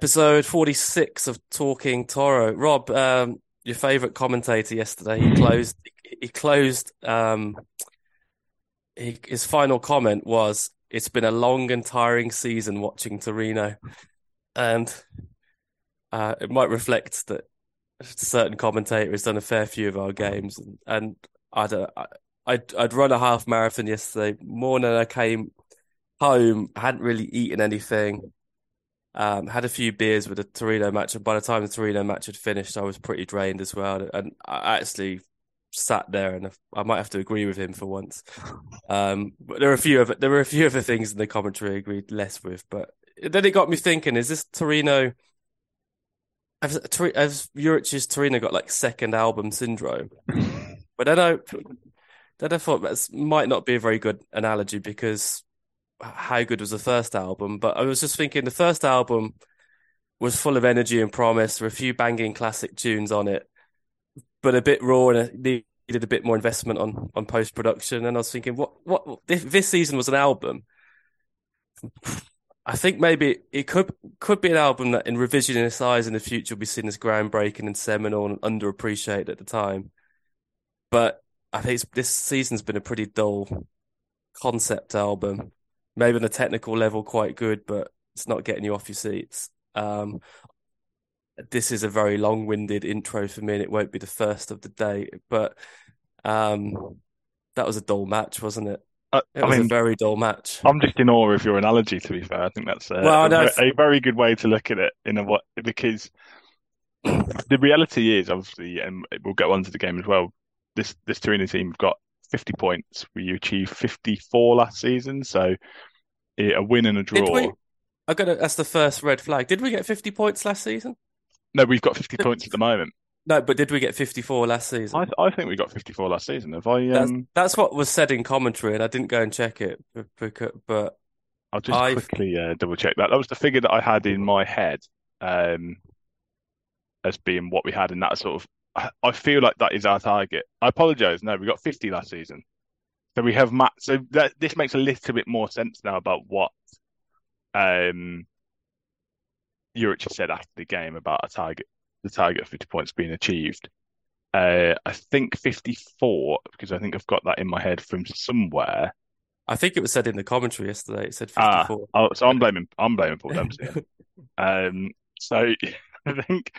episode 46 of Talking Toro. Rob, um, your favourite commentator yesterday, he closed, he closed, um, he, his final comment was, it's been a long and tiring season watching Torino. And uh, it might reflect that a certain commentator has done a fair few of our games. And, and I'd, I'd run a half marathon yesterday. Morning I came home, hadn't really eaten anything. Um, had a few beers with the Torino match, and by the time the Torino match had finished, I was pretty drained as well. And I actually sat there, and I might have to agree with him for once. Um, but there were a few of there were a few other things in the commentary I agreed less with, but then it got me thinking: Is this Torino? Has, has Juric's Torino got like second album syndrome? but then I, then I thought that might not be a very good analogy because how good was the first album, but I was just thinking the first album was full of energy and promise. Were a few banging classic tunes on it, but a bit raw and needed a bit more investment on on post production. And I was thinking, what what this season was an album? I think maybe it could could be an album that, in revisionist eyes in the future, will be seen as groundbreaking and seminal and underappreciated at the time. But I think this season's been a pretty dull concept album maybe on the technical level quite good, but it's not getting you off your seats. Um, this is a very long-winded intro for me, and it won't be the first of the day. But um, that was a dull match, wasn't it? Uh, it was I mean, a very dull match. I'm just in awe of your analogy. To be fair, I think that's a, well, a, a very good way to look at it. In a what because the reality is obviously, and we'll get on to the game as well. This this Torino team have got 50 points. We achieved 54 last season, so a win and a draw. We, I got that's the first red flag. Did we get 50 points last season? No, we've got 50 points at the moment. No, but did we get 54 last season? I, I think we got 54 last season. If I, um... that's, that's, what was said in commentary, and I didn't go and check it. But, but I'll just I've... quickly uh, double check that. That was the figure that I had in my head um, as being what we had in that sort of. I feel like that is our target. I apologise. No, we got 50 last season. So we have Matt. So that this makes a little bit more sense now about what um Juric said after the game about a target, the target of 50 points being achieved. Uh, I think 54 because I think I've got that in my head from somewhere. I think it was said in the commentary yesterday. It said 54. Ah, oh, so I'm blaming I'm blaming Paul Dempsey. um, so I think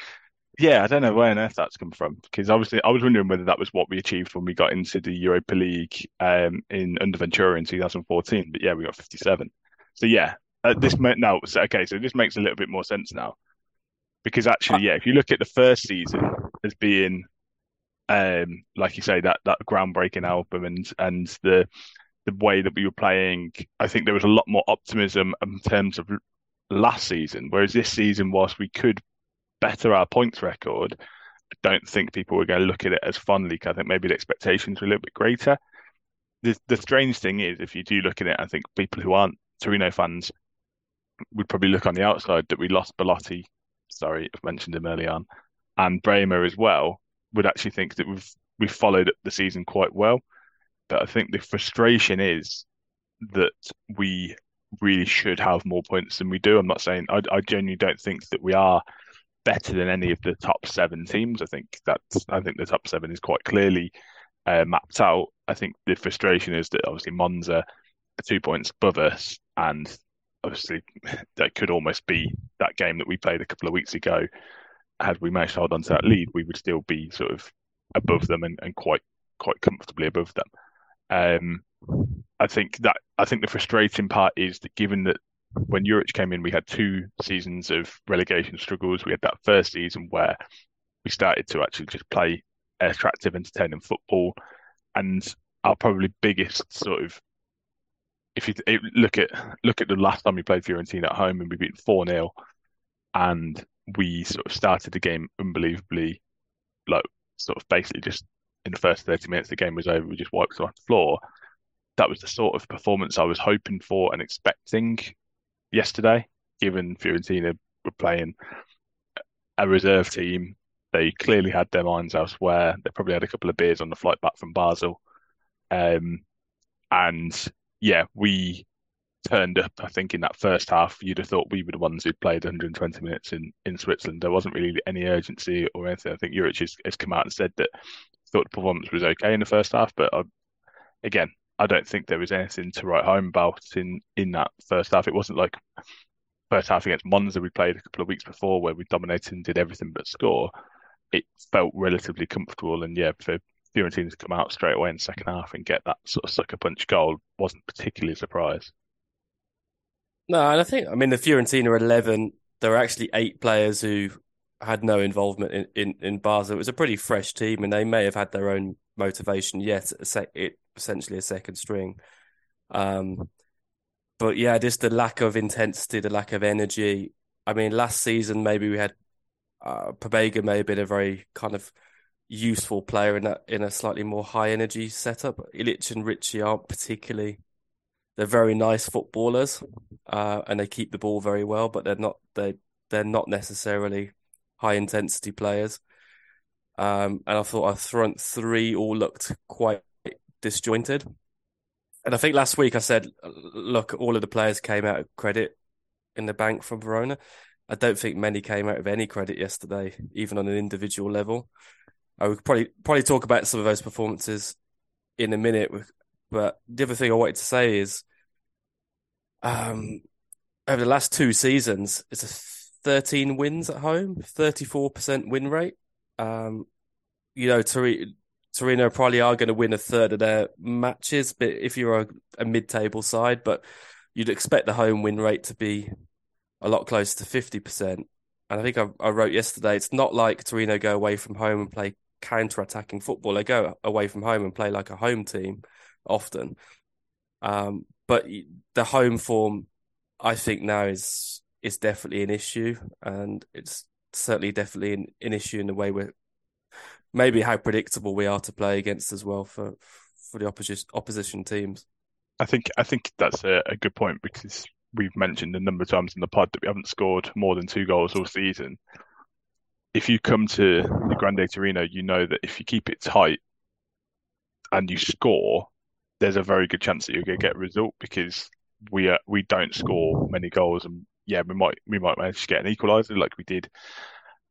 yeah, I don't know where on earth that's come from because obviously I was wondering whether that was what we achieved when we got into the Europa League um, in under Ventura in 2014. But yeah, we got 57. So yeah, uh, this now okay. So this makes a little bit more sense now because actually, yeah, if you look at the first season as being, um, like you say, that that groundbreaking album and and the the way that we were playing, I think there was a lot more optimism in terms of last season. Whereas this season, whilst we could better our points record, I don't think people were going to look at it as fondly. I think maybe the expectations were a little bit greater. The, the strange thing is, if you do look at it, I think people who aren't Torino fans would probably look on the outside that we lost Belotti. Sorry, I've mentioned him early on, and Bremer as well. Would actually think that we've we've followed the season quite well. But I think the frustration is that we really should have more points than we do. I'm not saying I, I genuinely don't think that we are better than any of the top seven teams. I think that's I think the top seven is quite clearly uh, mapped out. I think the frustration is that obviously Monza are two points above us, and obviously that could almost be that game that we played a couple of weeks ago. Had we managed to hold on to that lead, we would still be sort of above them and, and quite quite comfortably above them. Um, I think that I think the frustrating part is that given that when Juric came in, we had two seasons of relegation struggles. We had that first season where we started to actually just play attractive, entertaining football. And our probably biggest sort of, if you look at look at the last time we played Fiorentina at home and we beat four 0 and we sort of started the game unbelievably, like sort of basically just in the first thirty minutes the game was over, we just wiped off the floor. That was the sort of performance I was hoping for and expecting yesterday, given Fiorentina were playing a reserve team. They clearly had their minds elsewhere. They probably had a couple of beers on the flight back from Basel. Um, and yeah, we turned up. I think in that first half, you'd have thought we were the ones who'd played 120 minutes in, in Switzerland. There wasn't really any urgency or anything. I think Juric has, has come out and said that thought the performance was okay in the first half, but I, again, I don't think there was anything to write home about in in that first half. It wasn't like first half against Monza we played a couple of weeks before where we dominated and did everything but score. It felt relatively comfortable, and yeah, for Fiorentina to come out straight away in the second half and get that sort of sucker punch goal wasn't particularly a surprise. No, and I think I mean the Fiorentina eleven, there were actually eight players who had no involvement in, in, in. It was a pretty fresh team, and they may have had their own motivation yet. It essentially a second string, um, but yeah, just the lack of intensity, the lack of energy. I mean, last season maybe we had uh, Pobega may have been a very kind of useful player in that in a slightly more high energy setup. Ilic and Ricci aren't particularly. They're very nice footballers, uh, and they keep the ball very well, but they're not they they're not necessarily high intensity players. Um, and I thought our front three all looked quite disjointed. And I think last week I said, look, all of the players came out of credit in the bank from Verona. I don't think many came out of any credit yesterday, even on an individual level. I would probably probably talk about some of those performances in a minute. But the other thing I wanted to say is, um, over the last two seasons, it's a 13 wins at home, 34% win rate. Um, you know, Torino probably are going to win a third of their matches, but if you're a, a mid-table side, but you'd expect the home win rate to be a lot closer to 50%. And I think I, I wrote yesterday, it's not like Torino go away from home and play counter-attacking football. They go away from home and play like a home team often. Um, but the home form, I think now is is definitely an issue, and it's certainly definitely an, an issue in the way we're maybe how predictable we are to play against as well for for the opposition opposition teams. I think I think that's a, a good point because we've mentioned a number of times in the pod that we haven't scored more than two goals all season. If you come to the Grande Torino, you know that if you keep it tight and you score, there's a very good chance that you're going to get a result because we are, we don't score many goals and yeah, we might we might manage to get an equaliser like we did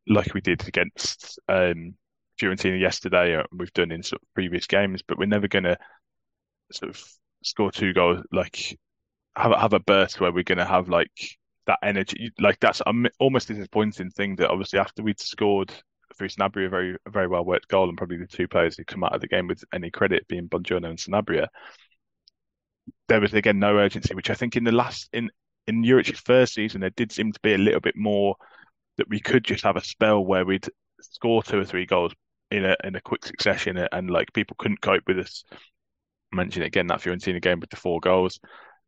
like we did against um, Fiorentina yesterday, and uh, we've done in sort of previous games. But we're never going to sort of score two goals like have have a burst where we're going to have like that energy. Like that's almost a disappointing thing that obviously after we'd scored through Sanabria a very a very well worked goal, and probably the two players who come out of the game with any credit being Buongiorno and Sanabria. There was again no urgency, which I think in the last in in Juric's first season there did seem to be a little bit more that we could just have a spell where we'd score two or three goals in a in a quick succession, and like people couldn't cope with us. I mentioned again that Fiorentina game with the four goals.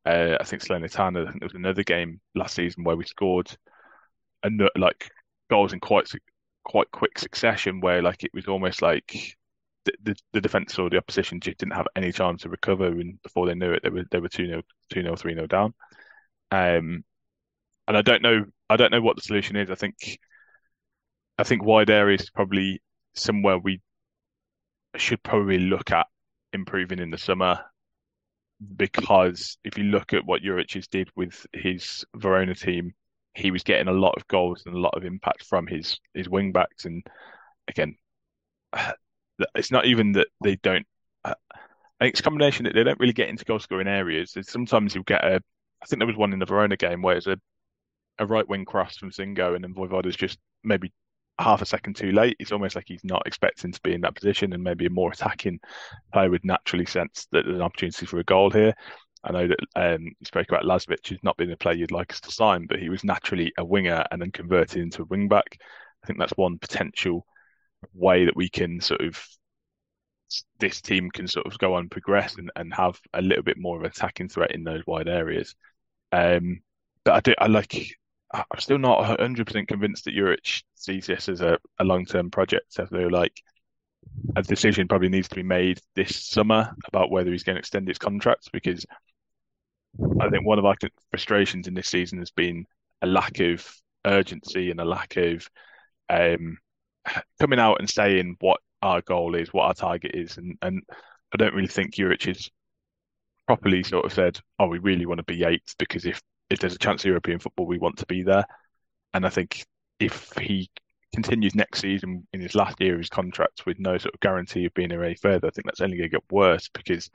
Uh, I think Salernitana. I think there was another game last season where we scored and like goals in quite quite quick succession, where like it was almost like the, the, the defense or the opposition just didn't have any time to recover, and before they knew it, they were they were two 0 two 0 three 0 down. Um, and I don't know I don't know what the solution is. I think I think wide areas is probably somewhere we should probably look at improving in the summer because if you look at what Juricic did with his Verona team, he was getting a lot of goals and a lot of impact from his his wing backs. And again, it's not even that they don't. Uh, think it's a combination that they don't really get into goal scoring areas. Sometimes you'll get a. I think there was one in the Verona game where it's a a right wing cross from Singo, and then Vojvoda's just maybe half a second too late. It's almost like he's not expecting to be in that position, and maybe a more attacking player would naturally sense that there's an opportunity for a goal here. I know that um, you spoke about Lazovic, who's not been a player you'd like us to sign, but he was naturally a winger and then converted into a wing back. I think that's one potential way that we can sort of this team can sort of go on progress and, and have a little bit more of an attacking threat in those wide areas. Um, but I do I like I'm still not 100% convinced that Juric sees this as a, a long term project. Feel like a decision probably needs to be made this summer about whether he's going to extend his contract because I think one of our frustrations in this season has been a lack of urgency and a lack of um, coming out and saying what our goal is, what our target is, and and I don't really think Juric is properly sort of said, "Oh, we really want to be eighth because if if there's a chance of European football, we want to be there." And I think if he continues next season in his last year of his contract with no sort of guarantee of being here any further, I think that's only going to get worse because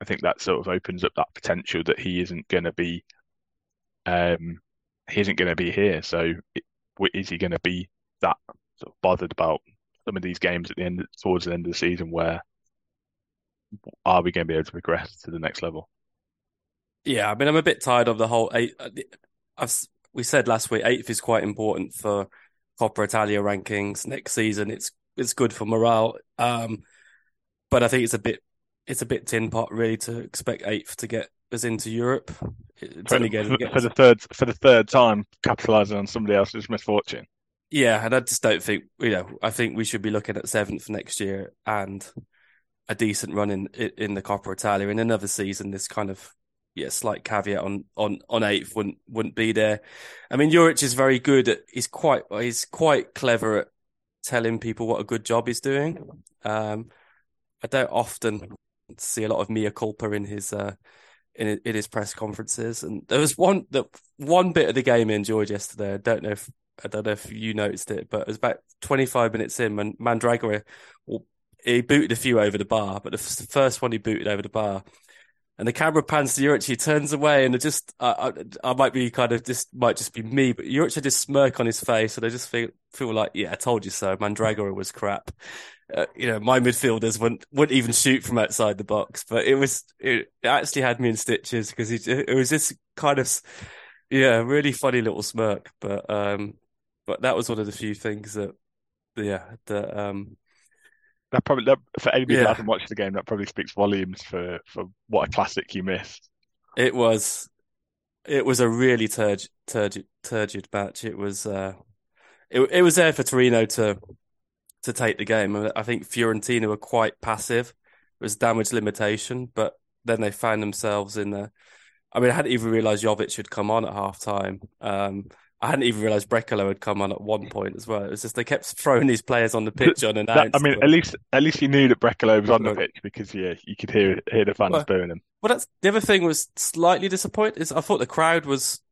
I think that sort of opens up that potential that he isn't going to be, um, he isn't going to be here. So is he going to be that sort of bothered about some of these games at the end, towards the end of the season, where are we going to be able to progress to the next level? Yeah, I mean, I'm a bit tired of the whole eight. Uh, I've, we said last week, eighth is quite important for Coppa Italia rankings next season. It's it's good for morale, um, but I think it's a bit it's a bit tin pot really to expect eighth to get us into Europe. It's for, only for, for the third for the third time capitalising on somebody else's misfortune. Yeah, and I just don't think you know. I think we should be looking at seventh next year and a decent run in in the Coppa Italia. In another season, this kind of yeah slight caveat on on on eighth wouldn't wouldn't be there. I mean, Juric is very good. At, he's quite he's quite clever at telling people what a good job he's doing. Um, I don't often see a lot of mea culpa in his uh, in in his press conferences. And there was one that one bit of the game I enjoyed yesterday. I don't know if I don't know if you noticed it, but it was about 25 minutes in when Mandragora he booted a few over the bar, but the first one he booted over the bar. And the camera pans to Juric, he turns away, and just, I, I, I, might be kind of, this might just be me, but had this smirk on his face, and I just feel, feel like, yeah, I told you so. Mandragora was crap uh, you know, my midfielders wouldn't wouldn't even shoot from outside the box. But it was it, actually had me in stitches because it was this kind of yeah, really funny little smirk. But um, but that was one of the few things that yeah that um. That probably that, for anybody yeah. that hasn't watched the game, that probably speaks volumes for for what a classic you missed. It was, it was a really turgid, turgid, turgid match. It was, uh, it it was there for Torino to to take the game. I think Fiorentina were quite passive. It was damage limitation, but then they found themselves in the. I mean, I hadn't even realised Jovic had come on at half time. Um, I hadn't even realised Brekalo had come on at one point as well. It was just they kept throwing these players on the pitch unannounced. That, I mean, at least at least you knew that Brekalo was on the pitch because yeah, you could hear hear the fans well, booing him. Well, that's the other thing was slightly disappointed. Is I thought the crowd was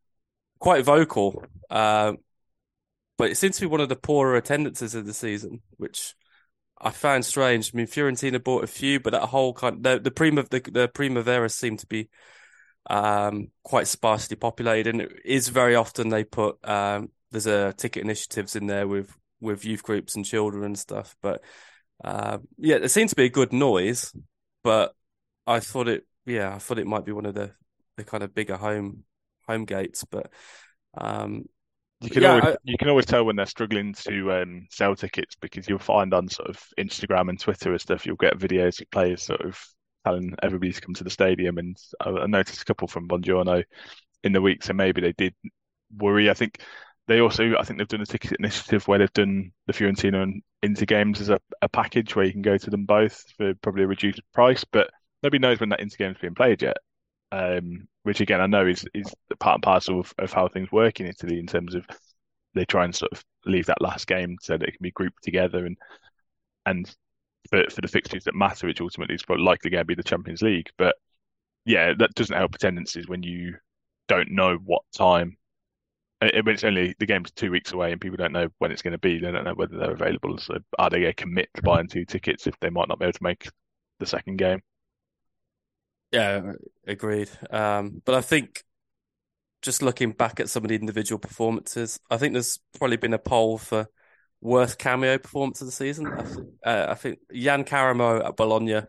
quite vocal. Uh, but it seems to be one of the poorer attendances of the season, which I found strange. I mean, Fiorentina bought a few, but that whole kind of, the the Prima the, the Primavera seemed to be um, quite sparsely populated, and it is very often they put um, there's a ticket initiatives in there with with youth groups and children and stuff. But uh, yeah, there seems to be a good noise, but I thought it yeah I thought it might be one of the the kind of bigger home home gates, but um, you can yeah, always I, you can always tell when they're struggling to um, sell tickets because you'll find on sort of Instagram and Twitter and stuff you'll get videos of players sort of telling everybody to come to the stadium. And I, noticed a couple from Buongiorno in the week, so maybe they did worry. I think they also I think they've done a ticket initiative where they've done the Fiorentina and Inter games as a, a package where you can go to them both for probably a reduced price, but nobody knows when that Inter game is being played yet um, which again I know is is part and parcel of, of how things work in Italy in terms of they try and sort of leave that last game so that it can be grouped together and and for for the fixtures that matter, which ultimately is likely going to be the Champions League. But yeah, that doesn't help attendances when you don't know what time. When it's only the game's two weeks away and people don't know when it's going to be, they don't know whether they're available. So are they going to commit to buying two tickets if they might not be able to make the second game? Yeah, agreed. Um, but I think just looking back at some of the individual performances, I think there's probably been a poll for worst cameo performance of the season. I, th- uh, I think Yann Karamoh at Bologna,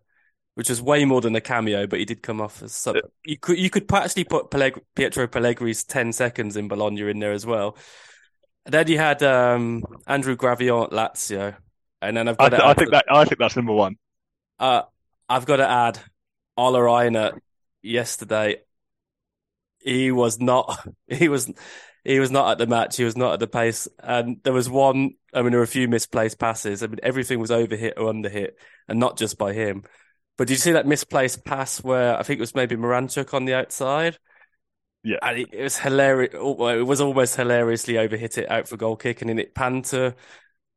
which was way more than a cameo, but he did come off as some. You could you could actually put Pietro Pellegrini's ten seconds in Bologna in there as well. And then you had um, Andrew Gravillon at Lazio, and then I've got. I, th- I think that I think that's number one. Uh, I've got to add Ola yesterday, he was not. He was. He was not at the match. He was not at the pace. And there was one. I mean, there were a few misplaced passes. I mean, everything was over hit or under hit, and not just by him. But did you see that misplaced pass where I think it was maybe Miranchuk on the outside? Yeah, and it, it was hilarious. It was almost hilariously over hit it out for goal kick, and then it panned to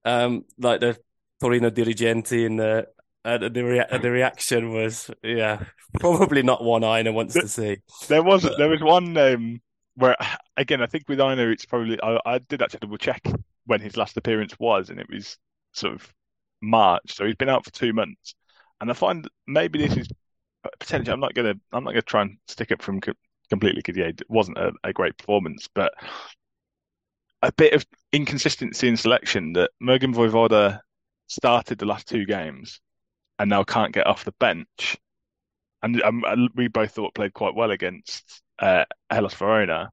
um, like the Torino dirigenti in the and the rea- and the reaction was, yeah, probably not one Einar wants to see. There was but... there was one um, where again I think with Einar it's probably I, I did actually double check when his last appearance was, and it was sort of March, so he's been out for two months, and I find maybe this is potentially. I'm not gonna I'm not gonna try and stick up from completely because yeah, it wasn't a, a great performance, but a bit of inconsistency in selection that Mergim Vojvoda started the last two games and now can't get off the bench. And um, we both thought played quite well against uh, Hellas Verona.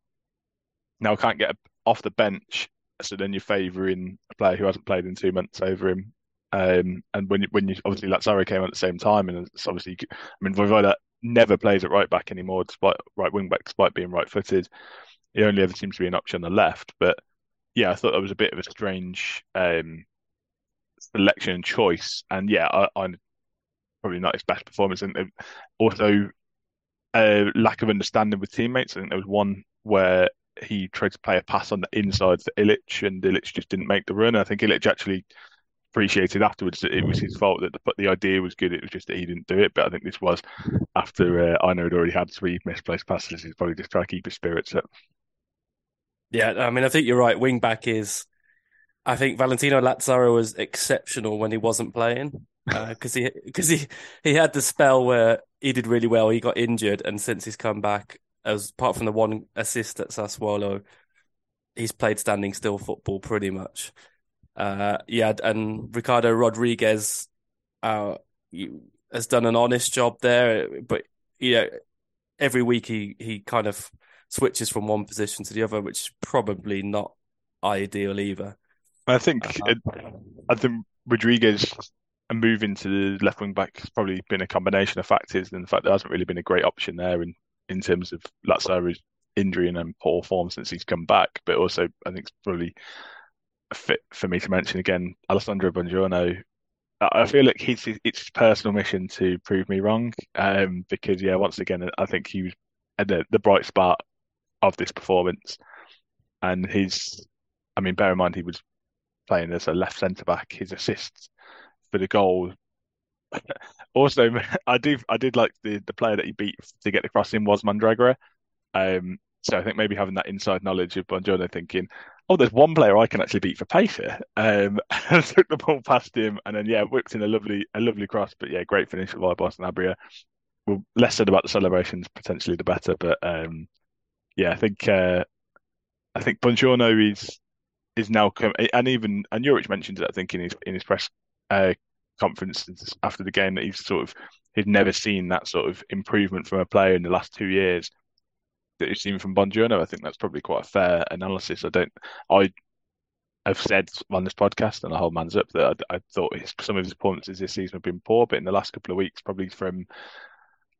Now can't get off the bench, so then you're favouring a player who hasn't played in two months over him. Um, and when you, when you obviously Lazzaro came at the same time, and it's obviously, I mean, Vojvoda never plays at right back anymore, despite right wing back, despite being right footed. He only ever seems to be an option on the left. But yeah, I thought that was a bit of a strange um, selection and choice. And yeah, I, I probably not his best performance, and also a lack of understanding with teammates. I think there was one where he tried to play a pass on the inside to Ilic, and Ilic just didn't make the run. I think Ilic actually appreciated afterwards that it was his fault that the, the idea was good. It was just that he didn't do it. But I think this was after uh, Einar had already had three misplaced passes. He's probably just trying to keep his spirits up. Yeah, I mean, I think you're right. Wing back is. I think Valentino Lazzaro was exceptional when he wasn't playing because uh, he because he he had the spell where he did really well. He got injured, and since he's come back, as apart from the one assist at Sassuolo, he's played standing still football pretty much. Uh, yeah, and Ricardo Rodriguez uh, has done an honest job there, but you know, every week he he kind of switches from one position to the other, which is probably not ideal either. I think uh, it, I think Rodriguez a move into the left wing back has probably been a combination of factors, and the fact there hasn't really been a great option there in in terms of Lazzaro's injury and poor form since he's come back. But also, I think it's probably fit for me to mention again Alessandro Buongiorno. I feel like he's it's his personal mission to prove me wrong, um, because yeah, once again, I think he was the the bright spot of this performance, and his, I mean, bear in mind he was playing as a left centre back. His assists for the goal. also, I do I did like the the player that he beat to get the cross in was Mandragora. Um, so I think maybe having that inside knowledge of Buongiorno thinking, oh, there's one player I can actually beat for pace here. Um, took the ball past him, and then yeah, whipped in a lovely a lovely cross. But yeah, great finish by Boston Abria. Well, less said about the celebrations, potentially the better. But um, yeah, I think uh, I think Buongiorno is is now come, and even and Juric mentioned it. I think in his in his press uh, conference after the game that he's sort of he'd never seen that sort of improvement from a player in the last two years that he's seen from Buongiorno. I think that's probably quite a fair analysis. I don't, I have said on this podcast, and I hold man's up that I, I thought his, some of his performances this season have been poor, but in the last couple of weeks, probably from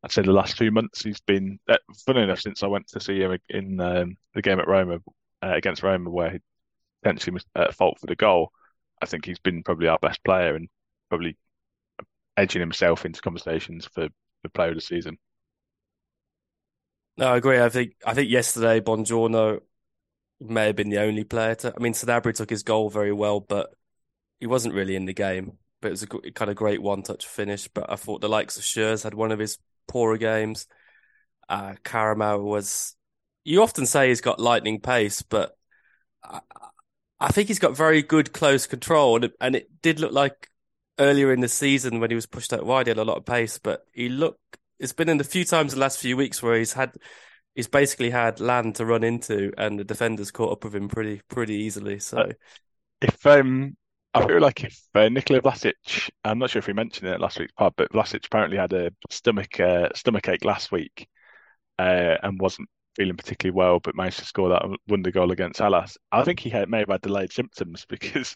I'd say the last two months, he's been. Uh, funny enough, since I went to see him in um, the game at Roma uh, against Roma, where he potentially was at fault for the goal, I think he's been probably our best player and probably edging himself into conversations for the player of the season. No, I agree. I think I think yesterday Buongiorno may have been the only player to. I mean, Sanabria took his goal very well, but he wasn't really in the game. But it was a kind of great one-touch finish. But I thought the likes of Schürrle had one of his poorer games. Uh, was. You often say he's got lightning pace, but I think he's got very good close control, and it, and it did look like earlier in the season when he was pushed out wide, he had a lot of pace, but he looked. It's been in the few times the last few weeks where he's had, he's basically had land to run into, and the defenders caught up with him pretty pretty easily. So, uh, if um, I feel like if uh, Nikola Vlasic, I'm not sure if we mentioned it last week's pod, but Vlasic apparently had a stomach uh, stomach ache last week, uh, and wasn't feeling particularly well, but managed to score that wonder goal against Hellas. I think he had, may have had delayed symptoms because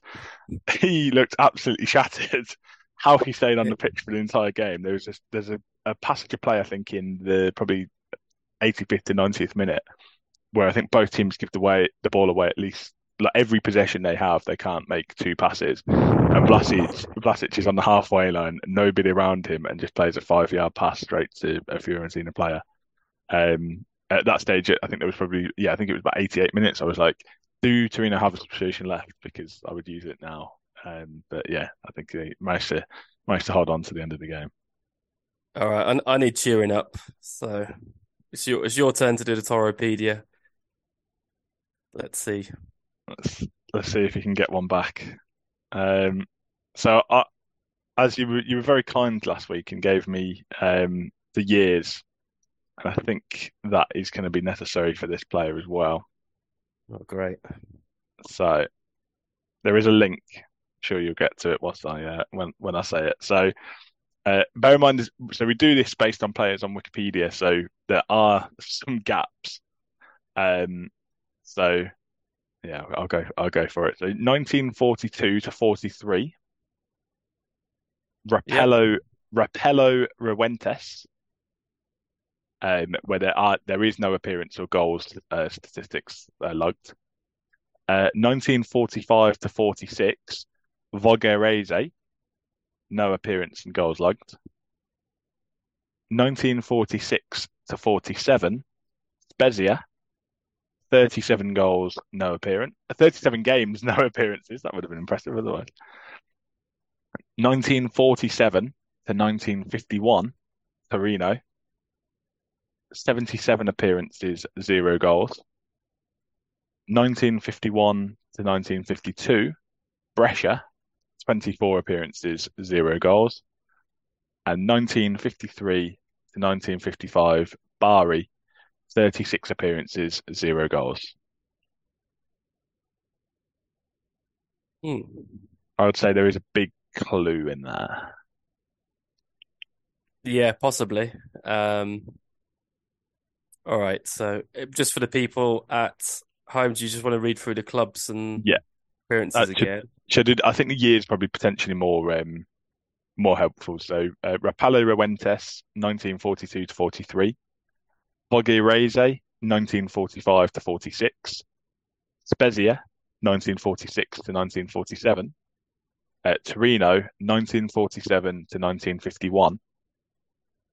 he looked absolutely shattered. How he stayed on the pitch for the entire game. There was just, there's a, a passage of play I think in the probably 85th to 90th minute where I think both teams give the way the ball away at least like every possession they have, they can't make two passes. And Vlasic, Vlasic is on the halfway line, nobody around him, and just plays a five yard pass straight to a Fiorentina player. Um, at that stage, I think there was probably yeah, I think it was about 88 minutes. I was like, do Torino have a substitution left? Because I would use it now. Um, but yeah, I think they managed to managed to hold on to the end of the game. All right, I, I need cheering up. So it's your it's your turn to do the Toropedia. Let's see. Let's let's see if you can get one back. Um, so I, as you were you were very kind last week and gave me um the years, and I think that is going to be necessary for this player as well. Oh, great. So there is a link. I'm sure you'll get to it once I uh, when when I say it. So uh, bear in mind, so we do this based on players on Wikipedia. So there are some gaps. Um, so yeah, I'll go. I'll go for it. So 1942 to 43. Rapallo. Rapallo Ruentes, um, where there are there is no appearance or goals uh, statistics uh, logged. Uh, 1945 to 46, Vogherese, no appearance and goals logged. 1946 to 47, Spezia, 37 goals, no appearance. Uh, 37 games, no appearances. That would have been impressive otherwise. 1947 to 1951, Torino, 77 appearances, zero goals. 1951 to 1952, Brescia, 24 appearances, zero goals. And 1953 to 1955, Bari, 36 appearances, zero goals. Hmm. I would say there is a big clue in there. Yeah, possibly. Um, all right. So, uh, just for the people at home, do you just want to read through the clubs and yeah appearances uh, again? Should I think the year is probably potentially more um, more helpful. So, uh, Rapallo Ruentes, 1942 to 43. Vogherese, 1945 to 46. Spezia, 1946 to 1947 uh, Torino, 1947 to 1951,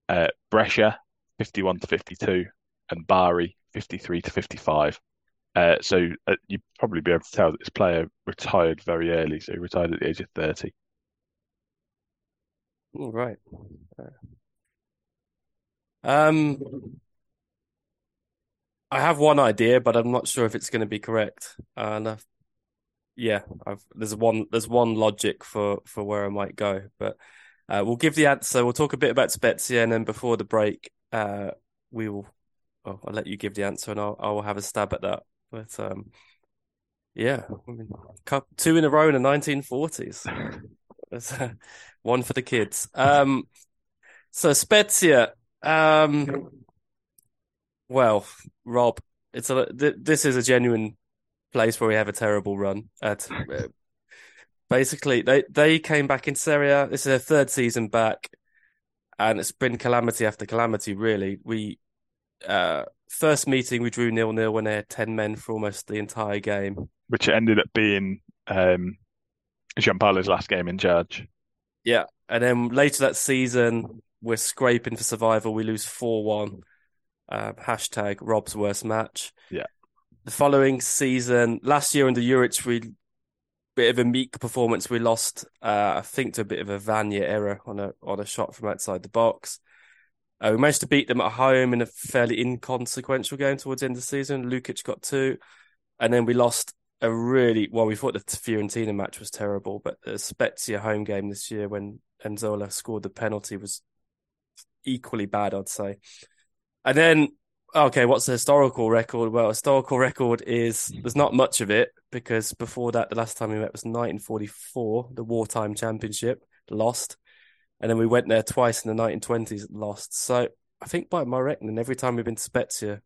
uh, Brescia, 51 to 52, and Bari, 53 to 55. Uh, so uh, you'd probably be able to tell that this player retired very early. So he retired at the age of 30. All right. Um, I have one idea, but I'm not sure if it's going to be correct. And uh, yeah, I've, there's one there's one logic for for where I might go, but uh, we'll give the answer. We'll talk a bit about Spezia, and then before the break, uh, we will. Well, I'll let you give the answer, and I'll I'll have a stab at that. But um, yeah, I mean, two in a row in the 1940s. uh, one for the kids. Um, so Spezia. Um, well, Rob, it's a this is a genuine place where we have a terrible run. At uh, basically, they they came back in Serie A. This is their third season back, and it's been calamity after calamity. Really, we uh, first meeting we drew nil nil when they had ten men for almost the entire game, which ended up being um, Giampaolo's last game in charge. Yeah, and then later that season we're scraping for survival. We lose four one. Uh, hashtag Rob's worst match. Yeah the following season, last year in the Juric, we bit of a meek performance. We lost, uh, I think, to a bit of a Vanja error on a on a shot from outside the box. Uh, we managed to beat them at home in a fairly inconsequential game towards the end of the season. Lukic got two, and then we lost a really well. We thought the Fiorentina match was terrible, but the Spezia home game this year when Nzola scored the penalty was equally bad, I'd say. And then okay, what's the historical record? Well, historical record is there's not much of it because before that, the last time we met was 1944, the wartime championship, lost, and then we went there twice in the 1920s, and lost. So I think by my reckoning, every time we've been to Spezia,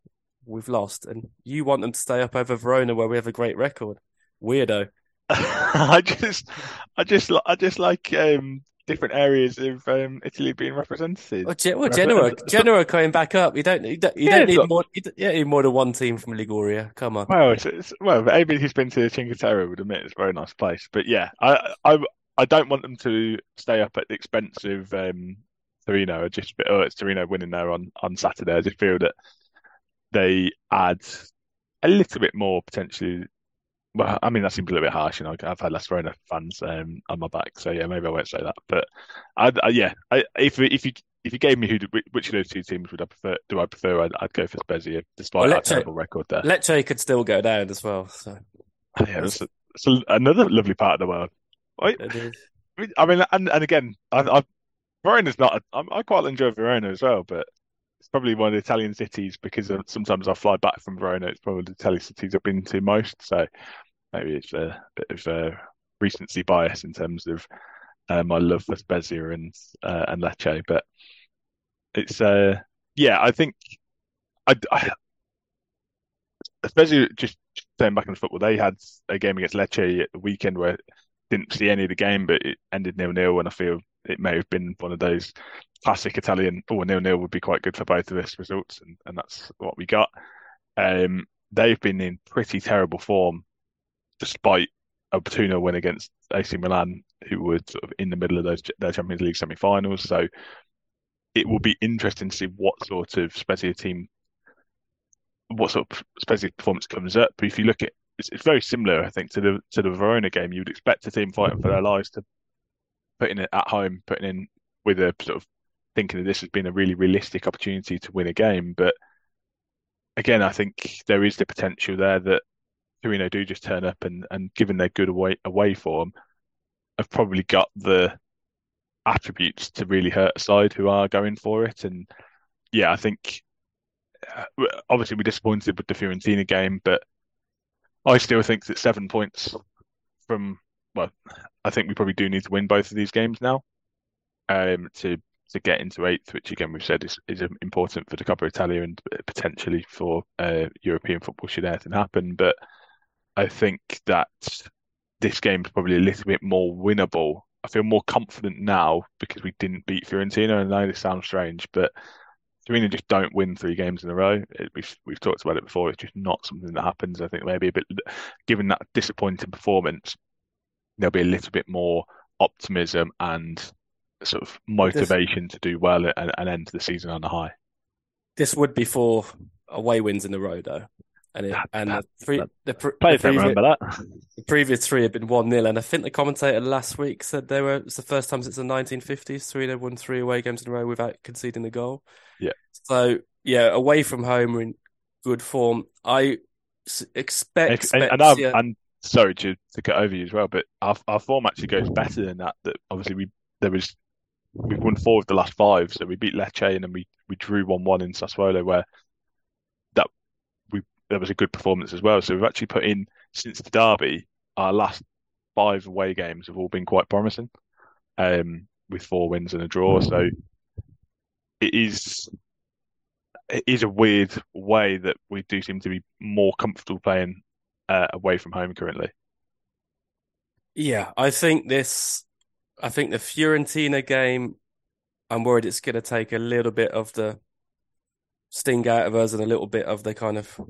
we've lost, and you want them to stay up over Verona where we have a great record. Weirdo. I just, I just, I just like um, different areas of um, Italy being represented. Well, Ge- well Genoa, Genoa coming back up. You don't, you don't, you yeah, don't need more. You don't need more than one team from Liguria. Come on. Well, it's, it's, well, anybody who's been to Cinque Terre would admit it's a very nice place. But yeah, I, I, I don't want them to stay up at the expense of um, Torino. I just, oh, it's Torino winning there on on Saturday. I just feel that they add a little bit more potentially well, I mean that seems a little bit harsh, you know. I've had less Verona fans um, on my back, so yeah, maybe I won't say that. But I, I yeah, I, if if you if you gave me who which of those two teams would I prefer? Do I prefer? I'd, I'd go for Spezia, despite well, Lecce, terrible record there. Lecce could still go down as well. So yeah, that's, that's another lovely part of the world. I, I mean, and and again, I, I Verona's not. I, I quite enjoy Verona as well, but it's probably one of the Italian cities because sometimes I fly back from Verona. It's probably the Italian cities I've been to most, so maybe it's a bit of a recency bias in terms of uh, my love for Spezia and uh, and Lecce. But it's uh, yeah, I think I, I Spezia just staying back in football. They had a game against Lecce at the weekend where didn't see any of the game, but it ended nil nil, and I feel it may have been one of those classic Italian. Oh, nil nil would be quite good for both of us results, and, and that's what we got. Um, they've been in pretty terrible form, despite a 2 win against AC Milan, who were sort of in the middle of those their Champions League semi-finals. So it will be interesting to see what sort of Spezia team, what sort of Spezia performance comes up. But if you look at it's, it's very similar, I think, to the to the Verona game. You would expect a team fighting for their lives to putting it at home, putting in with a sort of thinking that this has been a really realistic opportunity to win a game. But again, I think there is the potential there that Torino do just turn up and, and given their good away away form, have probably got the attributes to really hurt a side who are going for it. And yeah, I think uh, obviously we're disappointed with the Fiorentina game, but I still think that seven points from well, I think we probably do need to win both of these games now um, to to get into eighth, which again we've said is, is important for the Coppa Italia and potentially for uh, European football should anything happen. But I think that this game is probably a little bit more winnable. I feel more confident now because we didn't beat Fiorentina. And I know this sounds strange, but Torino just don't win three games in a row. It, we've we've talked about it before. It's just not something that happens. I think maybe a bit given that disappointing performance, there'll be a little bit more optimism and sort of motivation this, to do well and, and end the season on a high. This would be four away wins in a row, though. And it, and the three the, the, previous, remember that. The previous three had been one 0 and I think the commentator last week said they were it's the first time since the 1950s three they won three away games in a row without conceding a goal. Yeah. So yeah, away from home we're in good form. I expect, and, and, I'm, and sorry to to get over you as well, but our our form actually goes better than that. That obviously we there was we've won four of the last five, so we beat Lecce and then we we drew one one in Sassuolo where there was a good performance as well. So we've actually put in since the derby our last five away games have all been quite promising, um, with four wins and a draw. So it is it is a weird way that we do seem to be more comfortable playing uh, away from home currently. Yeah, I think this. I think the Fiorentina game. I'm worried it's going to take a little bit of the sting out of us and a little bit of the kind of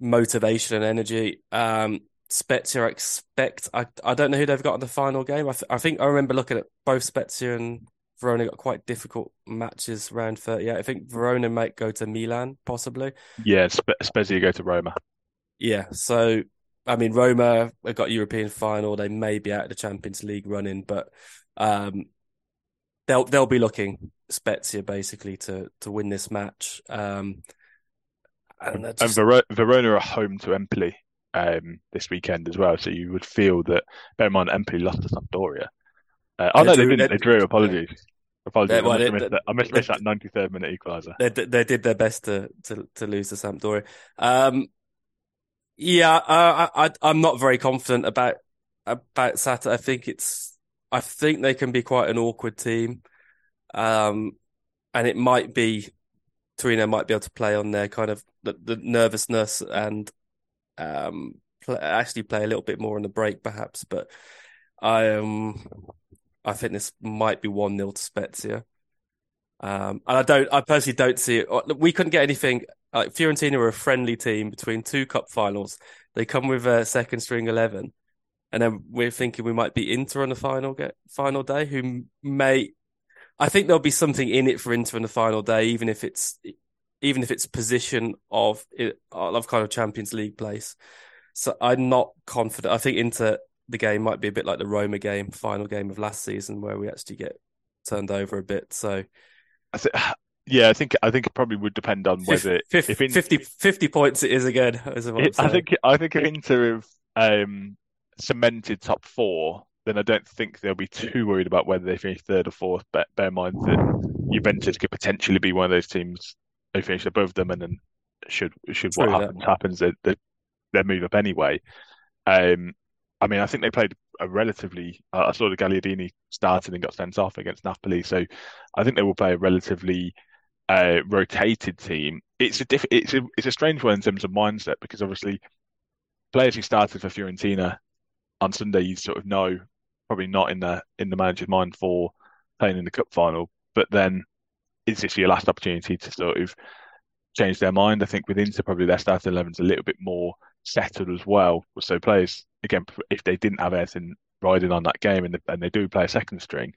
motivation and energy. Um, Spezia, I expect. I I don't know who they've got in the final game. I, th- I think I remember looking at both Spezia and Verona got quite difficult matches around 38. I think Verona might go to Milan, possibly. Yeah, Spe- Spezia go to Roma. Yeah, so I mean, Roma have got European final. They may be out of the Champions League running, but um, they'll they'll be looking Spezia basically to to win this match. Um, and, just... and Ver- Verona are home to Empoli um, this weekend as well, so you would feel that. Bear in mind, Empoli lost to Sampdoria. Uh, oh they no, drew, they didn't. They, they drew. Apologies. Yeah. Apologies, well, I, missed, they, that, I missed, missed that 93rd minute equaliser. They, they did their best to, to, to lose to Sampdoria. Um, yeah, uh, I, I, am not very confident about about Saturday. I think it's, I think they can be quite an awkward team, um, and it might be Torino might be able to play on their kind of the, the nervousness and um, play, actually play a little bit more on the break, perhaps. But I um, I think this might be one 0 to Spezia. Um, and I don't, I personally don't see it. We couldn't get anything like Fiorentina were a friendly team between two cup finals. They come with a second string eleven, and then we're thinking we might be Inter on the final get final day, who may. I think there'll be something in it for Inter in the final day, even if it's even if it's position of of kind of Champions League place. So I'm not confident. I think Inter the game might be a bit like the Roma game, final game of last season, where we actually get turned over a bit. So, I th- yeah, I think I think it probably would depend on whether 50, if in, 50, 50 points it is again. It, I think I think if Inter have um, cemented top four, then I don't think they'll be too worried about whether they finish third or fourth. But bear in mind that Juventus could potentially be one of those teams who finish above them, and then should should True, what happens happens, they, they, they move up anyway. Um, I mean, I think they played a relatively. Uh, I saw the Gagliardini started and got sent off against Napoli, so I think they will play a relatively uh, rotated team. It's a diff- it's a it's a strange one in terms of mindset because obviously players who started for Fiorentina on Sunday, you sort of know probably not in the in the manager's mind for playing in the cup final, but then is this your last opportunity to sort of change their mind? I think with Inter, probably their starting eleven's a little bit more settled as well. So players again, if they didn't have anything riding on that game and, the, and they do play a second string,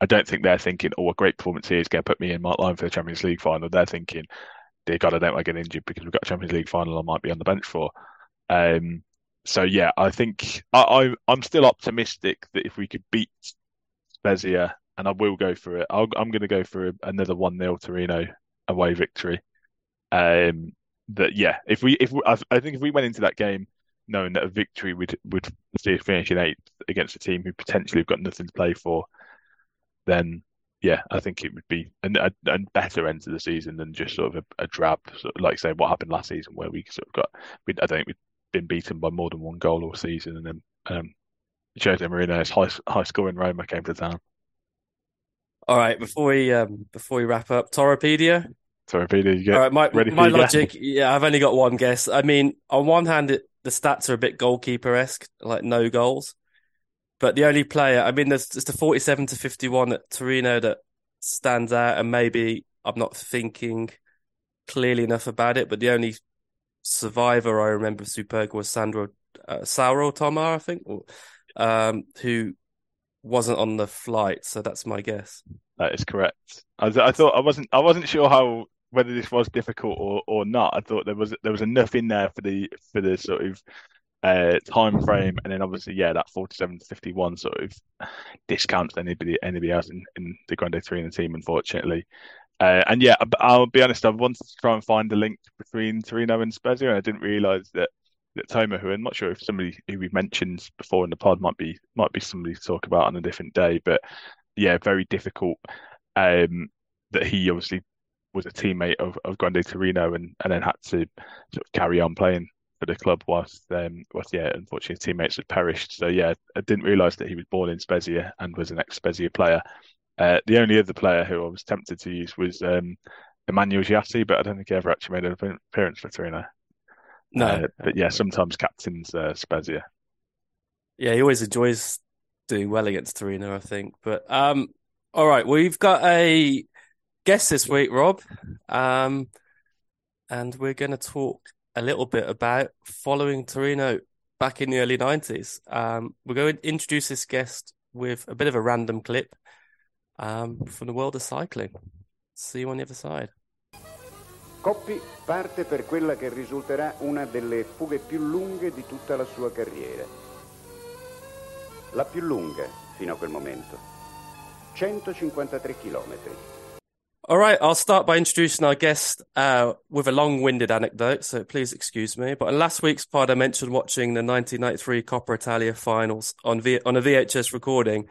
I don't think they're thinking, "Oh, a great performance here is going to put me in my line for the Champions League final." They're thinking, "Dear God, I don't want to get injured because we've got a Champions League final. I might be on the bench for." Um, so yeah, I think I, I am still optimistic that if we could beat Spezia, and I will go for it. i am going to go for another one 0 Torino away victory. Um, that yeah, if we if we, I, think if we went into that game knowing that a victory would would see us finish in eighth against a team who potentially have got nothing to play for, then yeah, I think it would be a, a, better end to the season than just sort of a, a drab, sort of like say what happened last season, where we sort of got. We, I don't think we've been beaten by more than one goal all season, and then um, Jose Mourinho's high high scoring Roma came to town. All right, before we um, before we wrap up, Toropedia. Toropedia, you get All right, my my logic. Yeah, I've only got one guess. I mean, on one hand, it, the stats are a bit goalkeeper esque, like no goals. But the only player, I mean, there's just a 47 to 51 at Torino that stands out, and maybe I'm not thinking clearly enough about it. But the only survivor I remember of Superga was Sandro uh, Sauro Tomà, I think, um, who wasn't on the flight. So that's my guess. That is correct. I, I thought I wasn't. I wasn't sure how whether this was difficult or, or not. I thought there was there was enough in there for the for the sort of uh, time frame, and then obviously, yeah, that forty-seven to fifty-one sort of discounts anybody anybody else in, in the Grande Three in the team, unfortunately. Uh, and yeah, I'll be honest, I wanted to try and find a link between Torino and Spezia, and I didn't realise that that Toma, who I'm not sure if somebody who we've mentioned before in the pod might be might be somebody to talk about on a different day, but yeah, very difficult. Um, that he obviously was a teammate of, of Grande Torino and, and then had to sort of carry on playing for the club whilst um whilst yeah unfortunately teammates had perished so yeah I didn't realise that he was born in Spezia and was an ex Spezia player uh, the only other player who I was tempted to use was um Emmanuel Gyasi but I don't think he ever actually made an appearance for Torino. No. Uh, but yeah sometimes captains uh, Spezia. Yeah he always enjoys doing well against Torino I think. But um all right we've got a guest this week, Rob. Um, and we're going to talk a little bit about following Torino back in the early 90s. Um, we're going to introduce this guest with a bit of a random clip um, from the world of cycling. See you on the other side. Coppi parte per quella che risulterà una delle fughe più lunghe di tutta la sua carriera. La più lunga fino a quel momento. 153 chilometri. All right, I'll start by introducing our guest uh, with a long-winded anecdote, so please excuse me. But in last week's pod, I mentioned watching the 1993 Coppa Italia finals on v- on a VHS recording.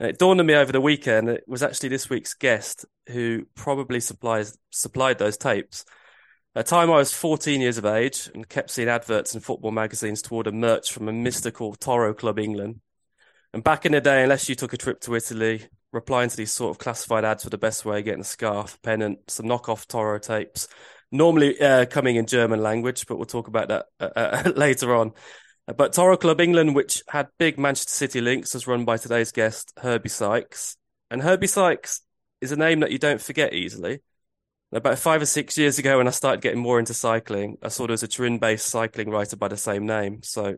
And it dawned on me over the weekend it was actually this week's guest who probably supplies supplied those tapes. At the time, I was 14 years of age and kept seeing adverts in football magazines toward a merch from a mystical Toro Club England. And back in the day, unless you took a trip to Italy, replying to these sort of classified ads were the best way of getting a scarf, pennant, some knockoff Toro tapes, normally uh, coming in German language, but we'll talk about that uh, uh later on. But Toro Club England, which had big Manchester City links, was run by today's guest, Herbie Sykes. And Herbie Sykes is a name that you don't forget easily. About five or six years ago, when I started getting more into cycling, I saw there was a Turin based cycling writer by the same name. So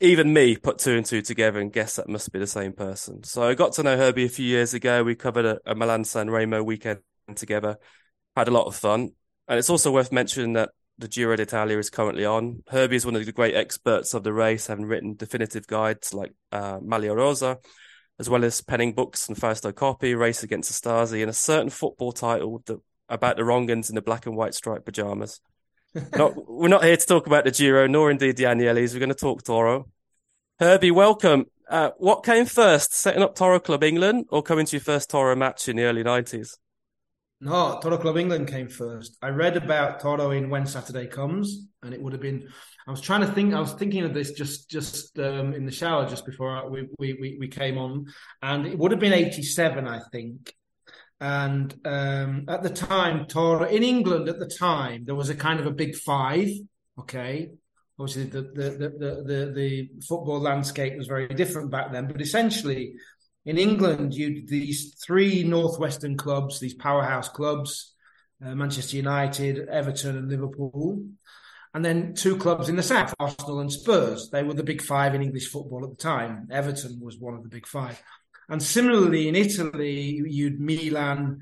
even me put two and two together and guess that must be the same person. So I got to know Herbie a few years ago. We covered a, a Milan San Remo weekend together, had a lot of fun. And it's also worth mentioning that the Giro d'Italia is currently on. Herbie is one of the great experts of the race, having written definitive guides like uh, Maglia Rosa, as well as penning books and Fausto Coppi, Race Against the Stasi, and a certain football title that, about the Rongans in the black and white striped pajamas. not, we're not here to talk about the Giro, nor indeed the Agnellis. We're going to talk Toro. Herbie, welcome. Uh, what came first, setting up Toro Club England or coming to your first Toro match in the early 90s? No, Toro Club England came first. I read about Toro in When Saturday Comes, and it would have been. I was trying to think. I was thinking of this just just um, in the shower just before we, we we came on, and it would have been eighty seven, I think. And um, at the time, Toro in England at the time there was a kind of a big five. Okay, obviously the the the the, the, the football landscape was very different back then, but essentially in England, you these three northwestern clubs, these powerhouse clubs, uh, Manchester United, Everton, and Liverpool, and then two clubs in the south, Arsenal and Spurs. They were the big five in English football at the time. Everton was one of the big five, and similarly in Italy, you'd Milan.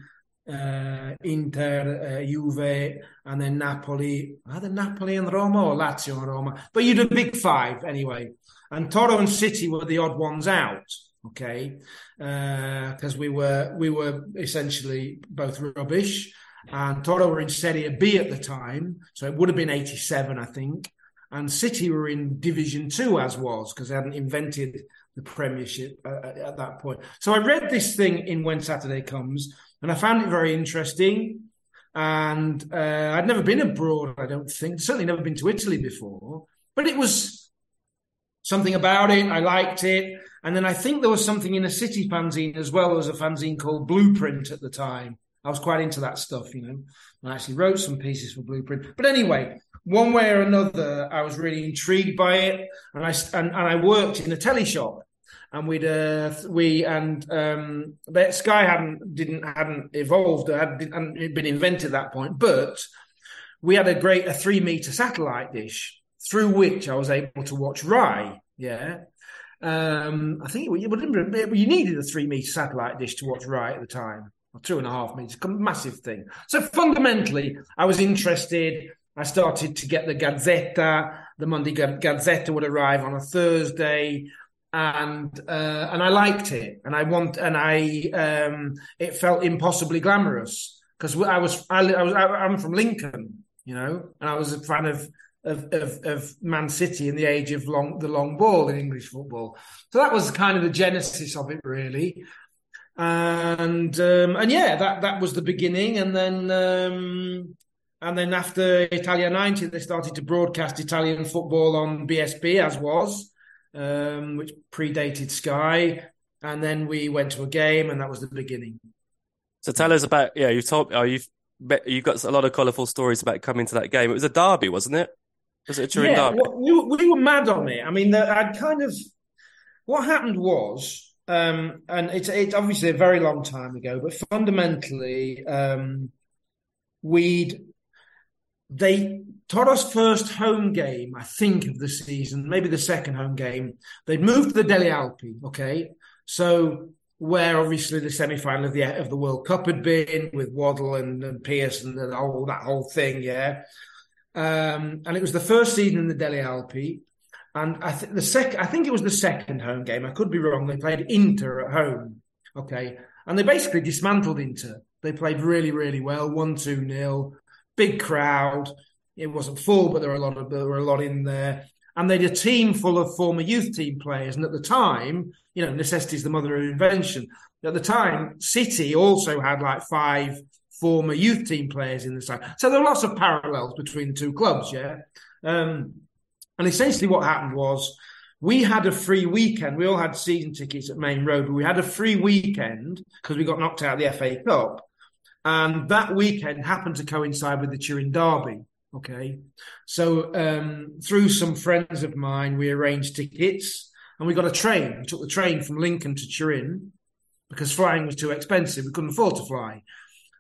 Uh, Inter, uh, Juve, and then Napoli. Either Napoli and Roma or Lazio and Roma. But you'd a big five anyway. And Toro and City were the odd ones out okay? Because uh, we were we were essentially both rubbish. And Toro were in Serie B at the time so it would have been 87 I think. And City were in Division 2 as was because they hadn't invented the Premiership uh, uh, at that point. So I read this thing in When Saturday Comes and I found it very interesting. And uh, I'd never been abroad I don't think certainly never been to Italy before. But it was something about it I liked it and then I think there was something in a city fanzine as well. There was a fanzine called Blueprint at the time. I was quite into that stuff, you know. I actually wrote some pieces for Blueprint. But anyway, one way or another, I was really intrigued by it, and I and, and I worked in a telly shop, and we'd uh, we and um, Sky hadn't didn't hadn't evolved, had, hadn't been invented at that point, but we had a great a three meter satellite dish through which I was able to watch Rai. Yeah, um, I think it, it, you needed a three meter satellite dish to watch right at the time, or two and a half meters, massive thing. So fundamentally, I was interested. I started to get the Gazzetta. The Monday Gazzetta would arrive on a Thursday, and uh, and I liked it, and I want, and I um, it felt impossibly glamorous because I was I, I was I'm from Lincoln, you know, and I was a fan of of, of, of Man City in the age of long the long ball in English football. So that was kind of the genesis of it, really. And um, and yeah, that that was the beginning, and then um, and then after Italia ninety, they started to broadcast Italian football on BSB as was, um, which predated Sky, and then we went to a game, and that was the beginning. So tell us about yeah, you told oh you've you got a lot of colourful stories about coming to that game. It was a derby, wasn't it? Was it during yeah, well, we, we, were mad on it. I mean, I'd kind of what happened was, um, and it's it's obviously a very long time ago, but fundamentally, um, we'd they Toro's first home game, I think, of the season, maybe the second home game. They'd moved to the Delle Alpi, okay, so where obviously the semi-final of the of the World Cup had been with Waddle and, and Pearce and whole that whole thing, yeah. Um, and it was the first season in the Delle Alpi. And I think the second, I think it was the second home game. I could be wrong. They played Inter at home. Okay. And they basically dismantled Inter. They played really, really well. One, two nil. Big crowd. It wasn't full, but there were a lot of there were a lot in there. And they had a team full of former youth team players. And at the time, you know, necessity is the mother of invention. At the time, City also had like five former youth team players in the side. So there are lots of parallels between the two clubs, yeah. Um, and essentially, what happened was we had a free weekend. We all had season tickets at Maine Road, but we had a free weekend because we got knocked out of the FA Cup. And that weekend happened to coincide with the Turin Derby. Okay. So um, through some friends of mine, we arranged tickets and we got a train. We took the train from Lincoln to Turin because flying was too expensive. We couldn't afford to fly.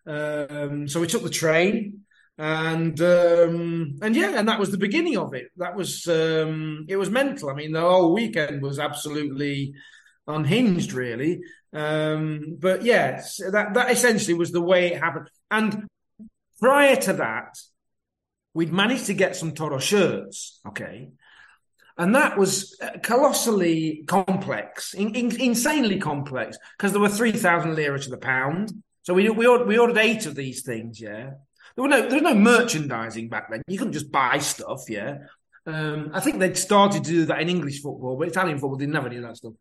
Um, so we took the train and um, and yeah, and that was the beginning of it. That was um, it was mental. I mean, the whole weekend was absolutely unhinged, really. Um, but yes, that that essentially was the way it happened. And prior to that, we'd managed to get some Toro shirts, okay, and that was uh, colossally complex, in, in, insanely complex, because there were three thousand lira to the pound. So we we ordered, we ordered eight of these things, yeah. There were no there was no merchandising back then. You couldn't just buy stuff, yeah. Um, I think they'd started to do that in English football, but Italian football didn't have any of that stuff.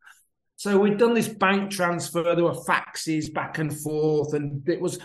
So we'd done this bank transfer. There were faxes back and forth, and it was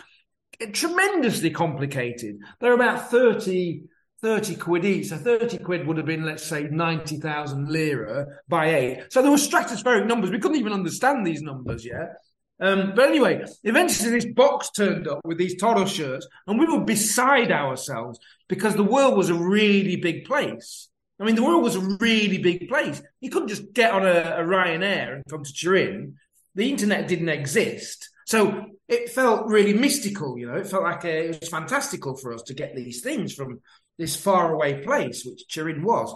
tremendously complicated. There were about 30, 30 quid each. So 30 quid would have been, let's say, 90,000 lira by eight. So there were stratospheric numbers. We couldn't even understand these numbers yet. Um, but anyway, eventually this box turned up with these Toro shirts, and we were beside ourselves because the world was a really big place. I mean, the world was a really big place. You couldn't just get on a, a Ryanair and come to Turin. The internet didn't exist. So it felt really mystical, you know. It felt like a, it was fantastical for us to get these things from this faraway place, which Turin was.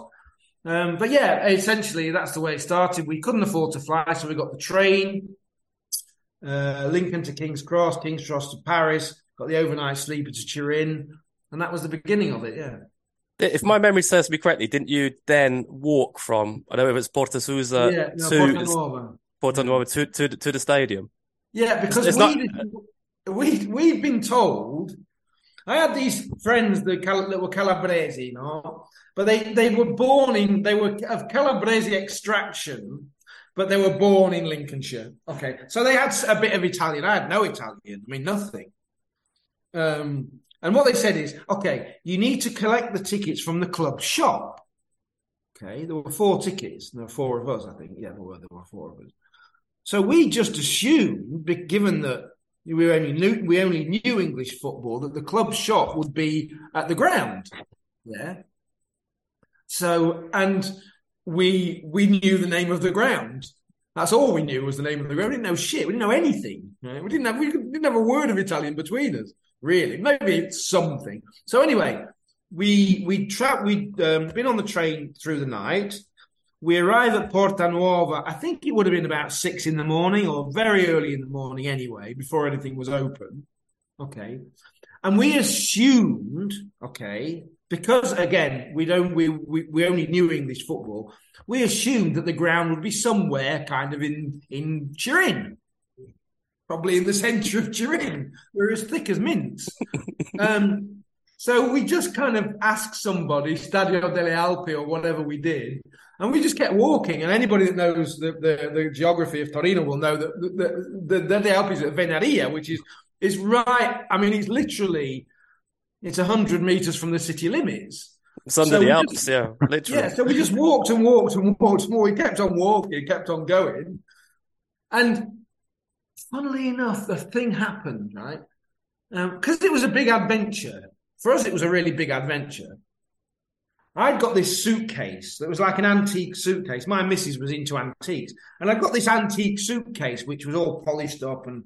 Um, but yeah, essentially that's the way it started. We couldn't afford to fly, so we got the train, uh, Lincoln to King's Cross, King's Cross to Paris, got the overnight sleeper to Turin, and that was the beginning of it. Yeah. If my memory serves me correctly, didn't you then walk from I don't know if it's Porta Susa yeah, no, to Porta Nuova. Porta Nuova to, to to the stadium? Yeah, because It's we not- we we've been told. I had these friends that, Cal- that were Calabrese, you know, but they they were born in they were of Calabrese extraction, but they were born in Lincolnshire. Okay, so they had a bit of Italian. I had no Italian. I mean, nothing. Um, and what they said is, okay, you need to collect the tickets from the club shop. Okay, there were four tickets. There were four of us, I think. Yeah, there were. There were four of us. So we just assumed, given that we only knew we only knew English football, that the club shop would be at the ground. Yeah. So and we we knew the name of the ground. That's all we knew was the name of the ground. We didn't know shit. We didn't know anything. right? We didn't have we didn't have a word of Italian between us. Really, maybe something. So anyway, we we tra- we'd um, been on the train through the night. We arrive at Porta Nuova. I think it would have been about six in the morning or very early in the morning anyway, before anything was open. Okay. And we assumed, okay, because again, we don't we, we we only knew English football, we assumed that the ground would be somewhere kind of in in Turin. Probably in the centre of Turin. We're as thick as mints. um so we just kind of asked somebody, Stadio delle Alpi or whatever we did, and we just kept walking. And anybody that knows the, the, the geography of Torino will know that the, the, the delle Alpi is at Venaria, which is is right. I mean, it's literally it's hundred meters from the city limits. It's under So the Alps, just- yeah, literally. Yeah, so we just walked and walked and walked and walked. We kept on walking, kept on going. And funnily enough, the thing happened, right? Um, because it was a big adventure. For us, it was a really big adventure. I'd got this suitcase that was like an antique suitcase. My missus was into antiques. And I've got this antique suitcase, which was all polished up and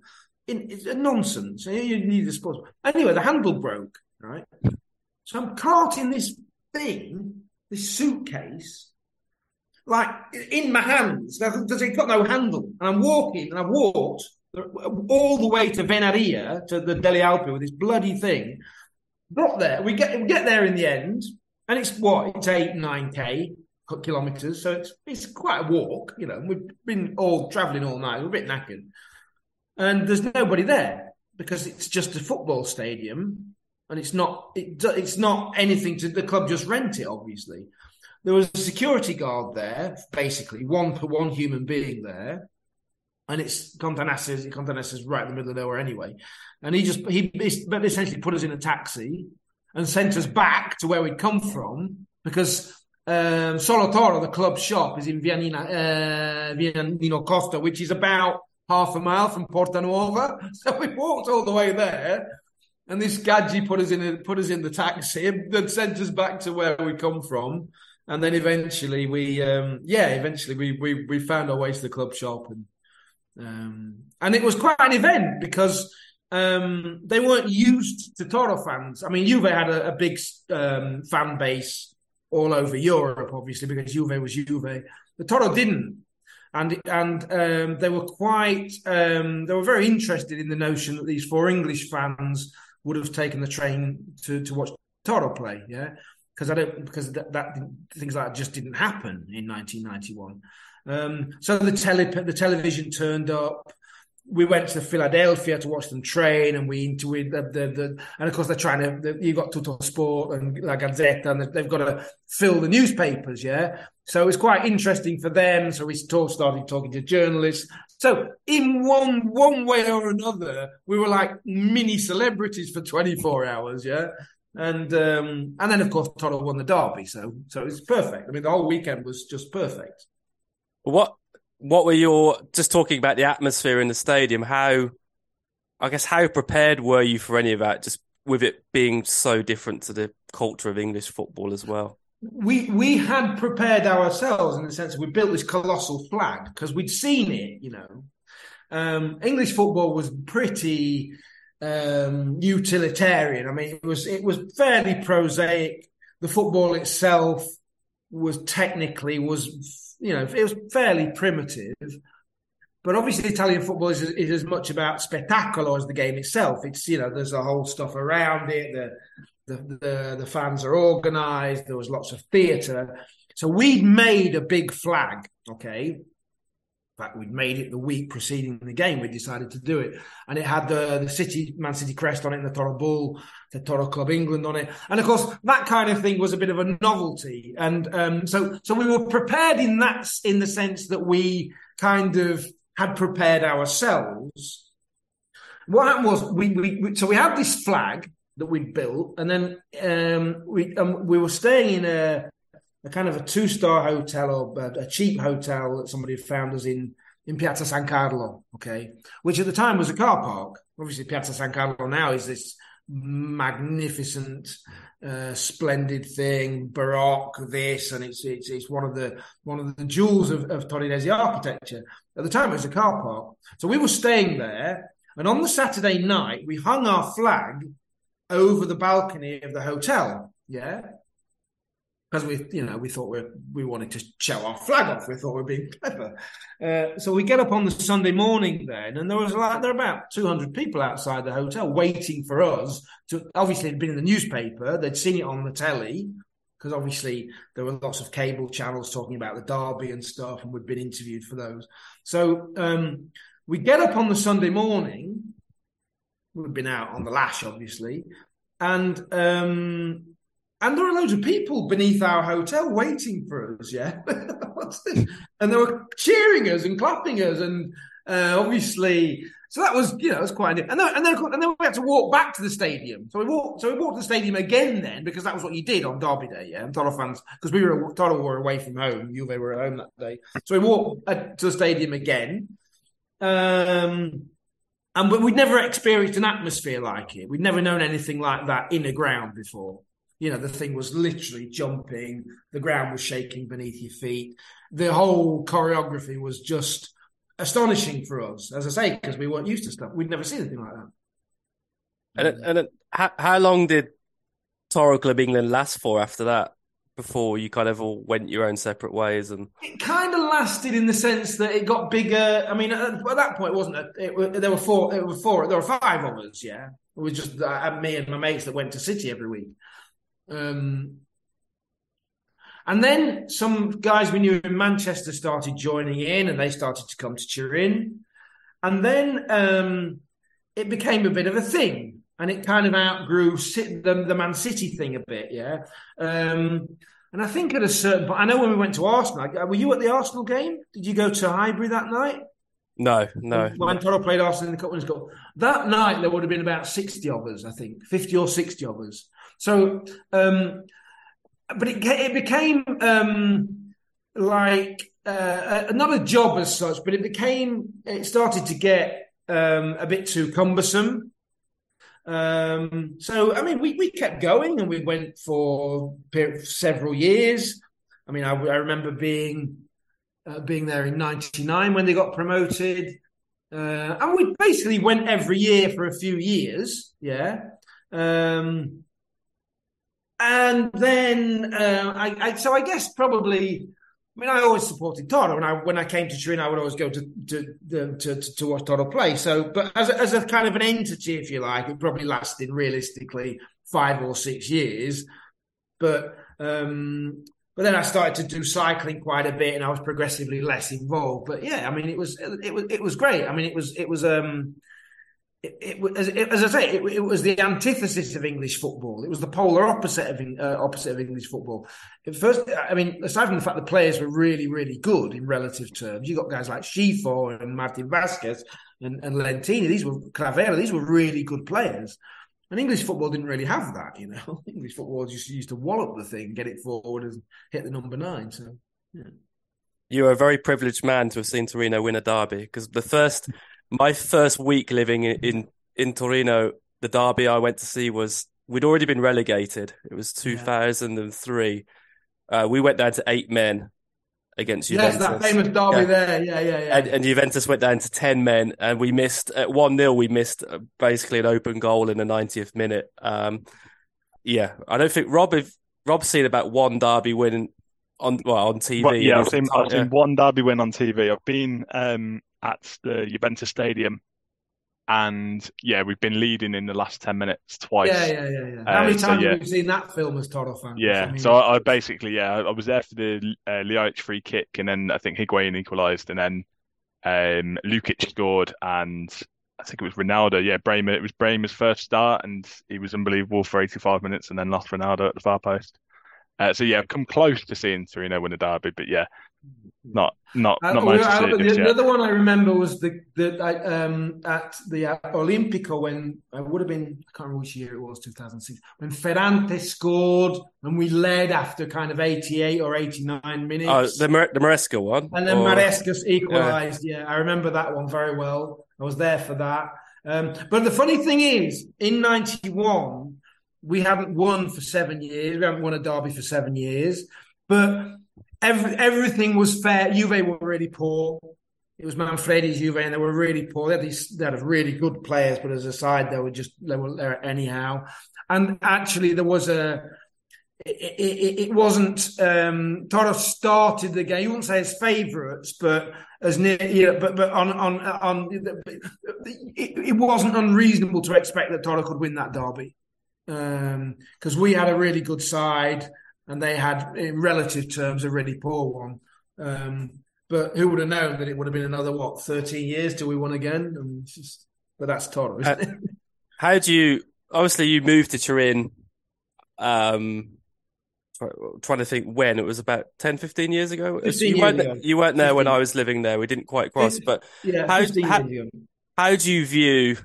in, it's a nonsense. You need a sports. Anyway, the handle broke, right? So I'm caught in this thing, this suitcase, like in my hands. Does it got no handle? And I'm walking, and I walked all the way to Venaria, to the Delle Alpi with this bloody thing. Got there. We get we get there in the end, and it's what it's eight nine k kilometers, so it's it's quite a walk. You know, we've been all traveling all night. We're a bit knackered, and there's nobody there because it's just a football stadium, and it's not it, it's not anything to the club just rent it. Obviously, there was a security guard there, basically one per one human being there, and it's Continassa's. Continassa's right in the middle of nowhere anyway, and he just he essentially put us in a taxi and sent us back to where we'd come from because um, Solotoro, the club shop, is in Vianina, uh, Via Nino Costa, which is about half a mile from Porta Nuova. So we walked all the way there, and this gadgy put us in put us in the taxi and sent us back to where we come from. And then eventually we, um, yeah, eventually we, we we found our way to the club shop, and um, and it was quite an event because um, they weren't used to Toro fans. I mean, Juve had a, a big um, fan base all over Europe, obviously, because Juve was Juve. The Toro didn't, and and um, they were quite um, they were very interested in the notion that these four English fans would have taken the train to to watch Toro play, yeah, because I don't because that, that, things like that just didn't happen in 1991. Um, so the tele the television turned up we went to Filadelfia to watch them train, and we into the, the, the and of course they're trying to. You got Tuttosport and La Gazzetta, and they've got to fill the newspapers, yeah. So it was quite interesting for them. So we started talking to journalists. So in one one way or another, we were like mini celebrities for twenty four hours, yeah. And um, and then of course Toro won the derby, so so it's perfect. I mean, the whole weekend was just perfect. What what were your just talking about the atmosphere in the stadium? How, I guess, how prepared were you for any of that? Just with it being so different to the culture of English football as well. We we had prepared ourselves in the sense we built this colossal flag because we'd seen it. You know, um, English football was pretty um, utilitarian. I mean, it was it was fairly prosaic. The football itself was technically was you know, it was fairly primitive. But obviously, Italian football is, is as much about spectacular as the game itself. It's you know, there's a whole stuff around it. The the the, the fans are organised. There was lots of theatre. So we'd made a big flag. Okay, In fact, we'd made it the week preceding the game. We decided to do it, and it had the the City Man City crest on it, and the Toro Bull, the Toro Club England on it, and of course that kind of thing was a bit of a novelty. And um, so so we were prepared in that in the sense that we kind of had prepared ourselves. What happened was we, we, we so we had this flag that we'd built, and then um, we um, we were staying in a a kind of a two star hotel or a, a, cheap hotel that somebody had found us in in Piazza San Carlo, okay, which at the time was a car park. Obviously, Piazza San Carlo now is this magnificent, uh, splendid thing, baroque this, and it's it's it's one of the one of the jewels of, of Torinese architecture. At the time, it was a car park, so we were staying there, and on the Saturday night, we hung our flag over the balcony of the hotel. Yeah, because we, you know, we thought we we wanted to show our flag off. We thought we were being clever. Uh, so we get up on the Sunday morning then, and there was like there were about two hundred people outside the hotel waiting for us. To obviously, it'd been in the newspaper. They'd seen it on the telly because obviously there were lots of cable channels talking about the derby and stuff, and we'd been interviewed for those. So um, we get up on the Sunday morning. We'd been out on the lash, obviously, and um, and there are loads of people beneath our hotel waiting for us, yeah. and they were cheering us and clapping us, and uh, obviously, so that was, you know, it was quite. And then, and then, and then we had to walk back to the stadium. So we walked, so we walked to the stadium again then because that was what you did on Derby Day, yeah. And Toro fans, because we were Toro were away from home, Juve were at home that day. So we walked uh, to the stadium again. Um, and we'd never experienced an atmosphere like it. We'd never known anything like that in a ground before you know, the thing was literally jumping, the ground was shaking beneath your feet. The whole choreography was just astonishing for us, as I say, because we weren't used to stuff. We'd never seen anything like that. And and how, how long did Toro Club England last for after that? Before you kind of all went your own separate ways, and it kind of lasted in the sense that it got bigger. I mean, at, at that point, wasn't it? it there were four. It were four. There were five of us. Yeah, it was just uh, me and my mates that went to City every week. Um, and then some guys we knew in Manchester started joining in and they started to come to Turin. And then um, it became a bit of a thing and it kind of outgrew the, the Man City thing a bit, yeah. Um, and I think at a certain point, I know when we went to Arsenal, were you at the Arsenal game? Did you go to Highbury that night? No, no. When Toro played Arsenal in the Cup Winners' Cup, that night there would have been about 60 of us, I think, 50 or 60 of us. So, um, but it it became um, like uh, not a job as such, but it became it started to get um, a bit too cumbersome. Um, so, I mean, we, we kept going and we went for several years. I mean, I, I remember being uh, being there in '99 when they got promoted, uh, and we basically went every year for a few years. Yeah. Um, and then uh, I, I, so I guess probably. I mean, I always supported Toro, and I, when I came to Turin, I would always go to to to, to, to watch Toro play. So, but as a, as a kind of an entity, if you like, it probably lasted realistically five or six years. But um, but then I started to do cycling quite a bit, and I was progressively less involved. But yeah, I mean, it was it was it was great. I mean, it was it was um it, it, as, it, as, I say, it, it, was the antithesis of English football. It was the polar opposite of uh, opposite of English football. At first, I mean, aside from the fact the players were really, really good in relative terms, you got guys like Scifo and Martin Vasquez and, and Lentini. These were Cravero. These were really good players. And English football didn't really have that, you know. English football just used to wallop the thing, get it forward, and hit the number nine. So, yeah. You're a very privileged man to have seen Torino win a derby because the first my first week living in, in, in Torino, the derby I went to see was we'd already been relegated. It was 2003. Yeah. Uh, we went down to eight men against Juventus. Yes, that famous derby yeah. there. Yeah, yeah, yeah. And, and, Juventus went down to 10 men, and we missed at 1 0. We missed uh, basically an open goal in the 90th minute. Um, yeah, I don't think Rob, if Rob's seen about one derby win on well on TV. Well, yeah, I've seen, I've seen one derby win on TV. I've been um, at the Juventus Stadium. And yeah, we've been leading in the last 10 minutes twice. Yeah, yeah, yeah. yeah. How many uh, times so, yeah. have you seen that film as Toro fan? Yeah, I mean, so I, I, basically, yeah, I was there for the uh, free kick, and then I think Higuain equalised, and then um, Lukic scored, and I think it was Ronaldo. Yeah, Bremer. It was Bremer's first start, and he was unbelievable for 85 minutes, and then lost Ronaldo at the far post. Uh, so yeah, I've come close to seeing Torino win a derby, but yeah, not not uh, not much. Uh, the, the other one I remember was the the um, at the uh, Olimpico when I would have been I can't remember which year it was 2006 when Ferrante scored and we led after kind of 88 or 89 minutes. Oh, the Mar- the Maresca one, and then or... Maresca equalised. Yeah. yeah. I remember that one very well. I was there for that. Um, but the funny thing is, in '91 we haven't won for seven years. We haven't won a derby for seven years, but every, everything was fair. Juve were really poor. It was Maifredi's Juve, and they were really poor. They had these, they had really good players, but as a side, they were just they were there anyhow. And actually, there was a. It, it, it wasn't. Um, Toro started the game. You wouldn't say his favourites, but as near. You know, but but on on on. It, it wasn't unreasonable to expect that Toro could win that derby because um, we had a really good side and they had, in relative terms, a really poor one. Um, but who would have known that it would have been another what thirteen years till we won again? Just, but that's Toro. Uh, how do you? Obviously, you moved to Turin. Um, trying to think when it was about 10 15 years ago 15 you, weren't, ago. you weren't there 15. when i was living there we didn't quite cross but yeah, how, how, how, do you view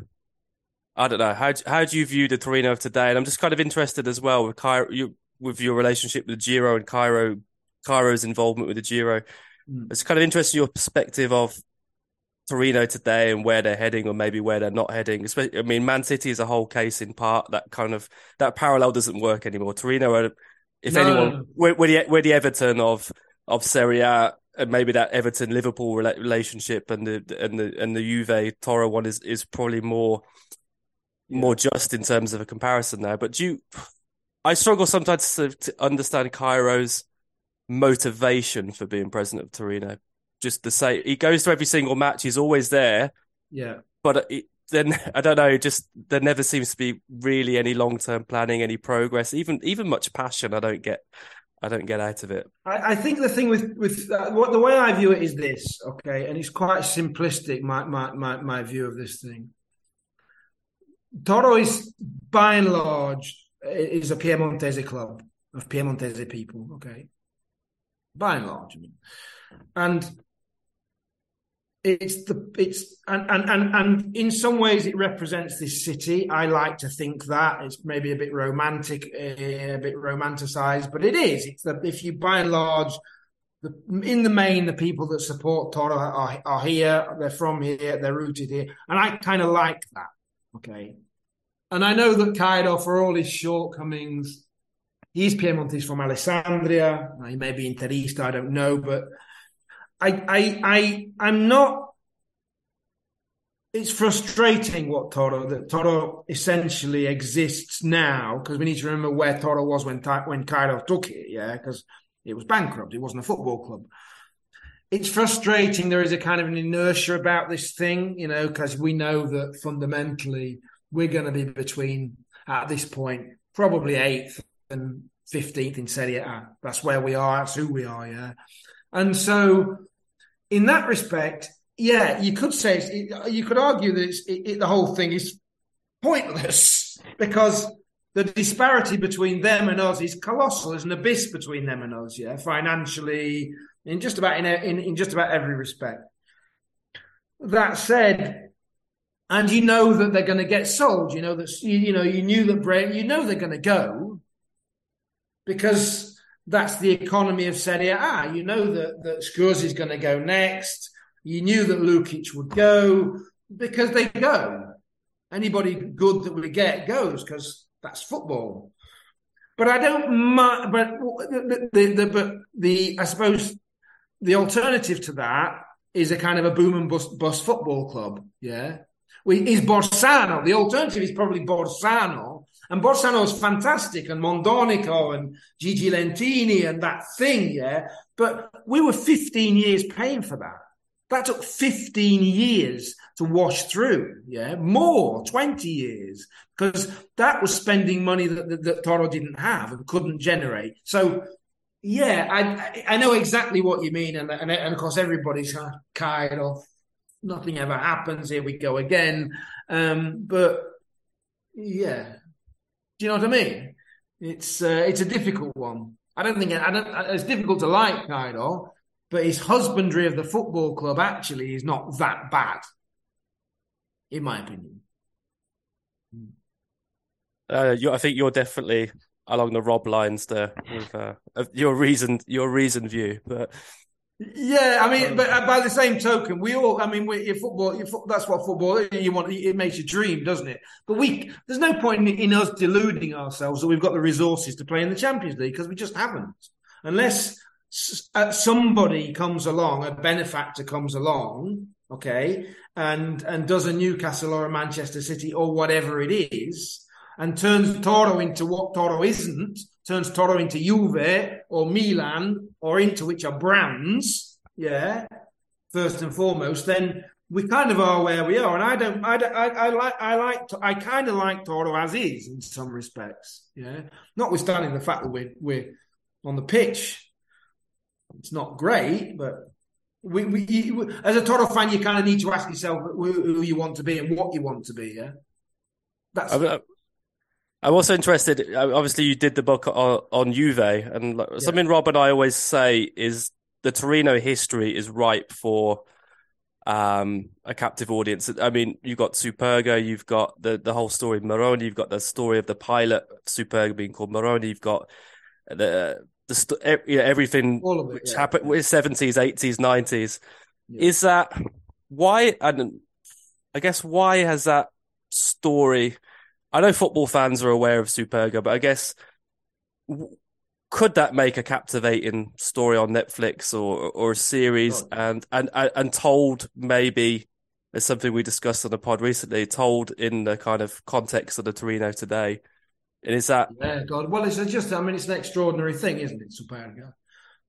i don't know how, how do you view the torino of today and i'm just kind of interested as well with Cairo, you, with your relationship with the Giro and Cairo, Cairo's involvement with the Giro. Mm. It's kind of interesting your perspective of Torino today and where they're heading, or maybe where they're not heading. Especially, I mean, Man City is a whole case in part. That kind of that parallel doesn't work anymore. Torino, are, if no. anyone, we're, we're, the we're the Everton of of Serie A, and maybe that Everton Liverpool relationship and the and the and the Juve Toro one is is probably more more just in terms of a comparison there. But do you I struggle sometimes to, to understand Cairo's motivation for being president of Torino. Just to say, he goes to every single match. He's always there. Yeah. But it, then I don't know. Just there never seems to be really any long term planning, any progress, even even much passion. I don't get. I don't get out of it. I, I think the thing with with uh, what the way I view it is this, okay, and it's quite simplistic. My my my, my view of this thing. Toro is by and large is a Piemontese club of Piemontese people, okay, by and large, and it's the it's and, and and and in some ways it represents this city. I like to think that it's maybe a bit romantic, eh, a bit romanticized, but it is. It's that if you by and large. In the main, the people that support Toro are, are here. They're from here. They're rooted here, and I kind of like that. Okay, and I know that Cairo, for all his shortcomings, he's Piemontese from Alessandria. He may be Interista, I don't know, but I, I, I, I'm not. It's frustrating what Toro that Toro essentially exists now because we need to remember where Toro was when when Cairo took it. Yeah, because it was bankrupt. It wasn't a football club. It's frustrating. There is a kind of an inertia about this thing, you know, because we know that fundamentally we're going to be between at this point probably eighth and fifteenth in Serie A. That's where we are. That's who we are. Yeah, and so in that respect, yeah, you could say it, you could argue that it's, it, the whole thing is pointless because the disparity between them and us is colossal. There's an abyss between them and us, yeah, financially, in just about in, in, in just about every respect. That said, and you know that they're going to get sold. You know that you, you know you knew that Brent. You know they're going to go because that's the economy of Serie A. You know that that is going to go next. You knew that Lukic would go because they go. Anybody good that we get goes because that's football. But I don't. But the, the, the, but the I suppose the alternative to that is a kind of a boom and bust, bust football club. Yeah, is Borsano. The alternative is probably Borsano. And Borsano is fantastic, and Mondonico and Gigi Lentini and that thing, yeah. But we were 15 years paying for that. That took 15 years to wash through, yeah, more, 20 years, because that was spending money that, that, that Toro didn't have and couldn't generate. So, yeah, I I know exactly what you mean, and and, and of course everybody's kind of nothing ever happens. Here we go again. Um, but yeah, do you know what I mean? It's uh, it's a difficult one. I don't think I don't. It's difficult to like Cairo, but his husbandry of the football club actually is not that bad, in my opinion. Uh, you, I think you're definitely along the Rob lines there with uh, your reason your reason view, but yeah, I mean, but uh, by the same token, we all, I mean, we, football, that's what football you want. It makes you dream, doesn't it? But we, there's no point in, in us deluding ourselves that we've got the resources to play in the Champions League because we just haven't. Unless uh, somebody comes along, a benefactor comes along, okay, and and does a Newcastle or a Manchester City or whatever it is, and turns Toro into what Toro isn't, turns Toro into Juve or Milan or into which are brands, yeah, first and foremost, then we kind of are where we are. And I don't, I, don't, I, I like, I like, I kind of like Toro as is in some respects, yeah. Notwithstanding the fact that we're we're on the pitch, it's not great, but we, we, as a Toro fan, you kind of need to ask yourself who, who you want to be and what you want to be. Yeah, that's. I I'm also interested. Obviously, you did the book on, on Juve, and yeah. something Rob and I always say is the Torino history is ripe for um, a captive audience. I mean, you've got Superga, you've got the the whole story of Meroni, you've got the story of the pilot Superga being called Meroni, you've got the the you know, everything it, which yeah. happened with seventies, eighties, nineties. Is that why? And I guess why has that story? I know football fans are aware of Superga, but I guess could that make a captivating story on Netflix or or a series oh. and, and and told maybe as something we discussed on the pod recently, told in the kind of context of the Torino today. And is that yeah, God? Well, it's just I mean, it's an extraordinary thing, isn't it? Superga.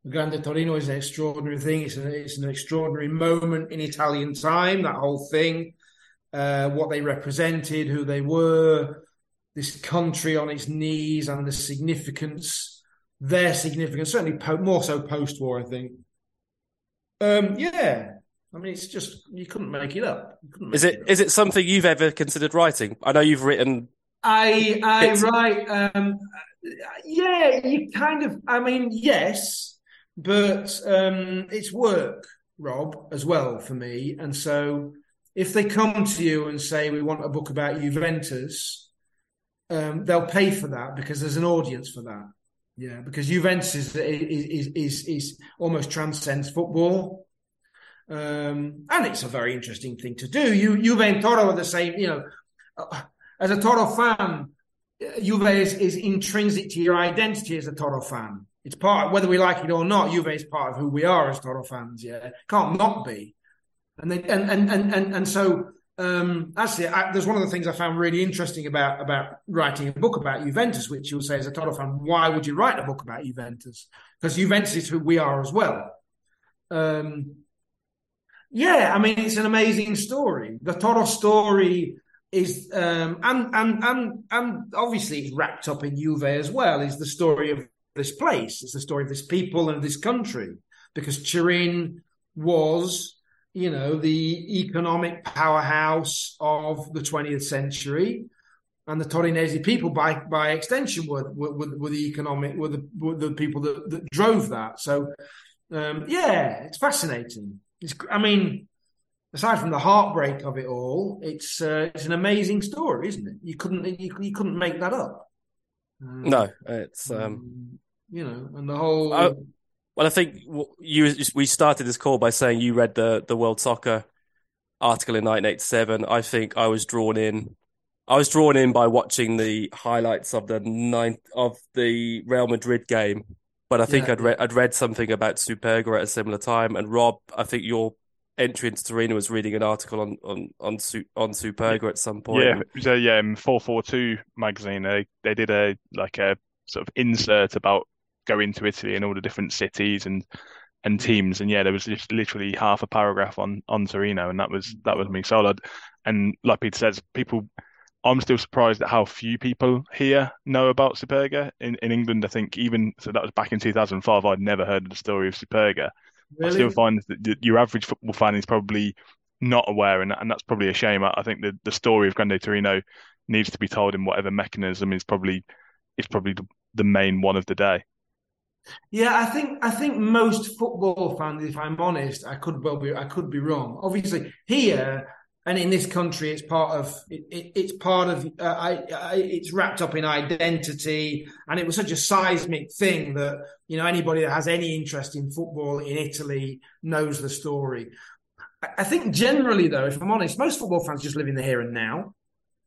The Grande Torino is an extraordinary thing. It's an, it's an extraordinary moment in Italian time. That whole thing uh, what they represented, who they were, this country on its knees, and the significance, their significance, certainly po- more so post war, I think. Um, yeah, I mean, it's just you couldn't make it up. Make is it, it is it something you've ever considered writing? I know you've written. I I write. Um, yeah, you kind of. I mean, yes, but um, it's work, Rob, as well for me, and so if they come to you and say we want a book about Juventus, um, they'll pay for that because there's an audience for that. Yeah, because Juventus is is is, is almost transcends football, um, and it's a very interesting thing to do. You Juve and Toro are the same. You know, uh, as a Toro fan, Juve is, is intrinsic to your identity as a Toro fan. It's part, whether we like it or not. Juve is part of who we are as Toro fans. Yeah, can't not be. And they and and and and, and so um, actually, I, there's one of the things I found really interesting about about writing a book about Juventus, which you'll say as a Toro fan, why would you write a book about Juventus? Because Juventus is who we are as well. Um, yeah, I mean, it's an amazing story. The Toro story is um, and and and and obviously it's wrapped up in Juve as well. Is the story of this place? It's the story of this people and this country because Turin was, you know, the economic powerhouse of the 20th century, and the Torinese people, by by extension, were were, were the economic were the were the people that, that drove that. So, um, yeah, it's fascinating. It's, I mean, aside from the heartbreak of it all, it's uh, it's an amazing story, isn't it? You couldn't you, you couldn't make that up. Um, no, it's um, you know, and the whole. I, well, I think you we started this call by saying you read the the World Soccer article in 1987. I think I was drawn in I was drawn in by watching the highlights of the ninth of the Real Madrid game, but I think yeah. I'd read I'd read something about Superga at a similar time. And Rob, I think your entry into Torino was reading an article on on on, on Superga at some point. Yeah, it was a yeah, um, four four two magazine. They they did a like a sort of insert about going into Italy and all the different cities and and teams. And yeah, there was just literally half a paragraph on on Torino, and that was that was me solid. And like Peter says, people I'm still surprised at how few people here know about Superga. In in England, I think even so that was back in 2005. I'd never heard of the story of Superga. Really? I still find that your average football fan is probably not aware, and and that's probably a shame. I, I think the the story of Grande Torino needs to be told in whatever mechanism is probably is probably the, the main one of the day. Yeah, I think I think most football fans, if I'm honest, I could well be I could be wrong. Obviously, here and in this country, it's part of it, it, it's part of uh, I, I, it's wrapped up in identity, and it was such a seismic thing that you know anybody that has any interest in football in Italy knows the story. I, I think generally, though, if I'm honest, most football fans just live in the here and now,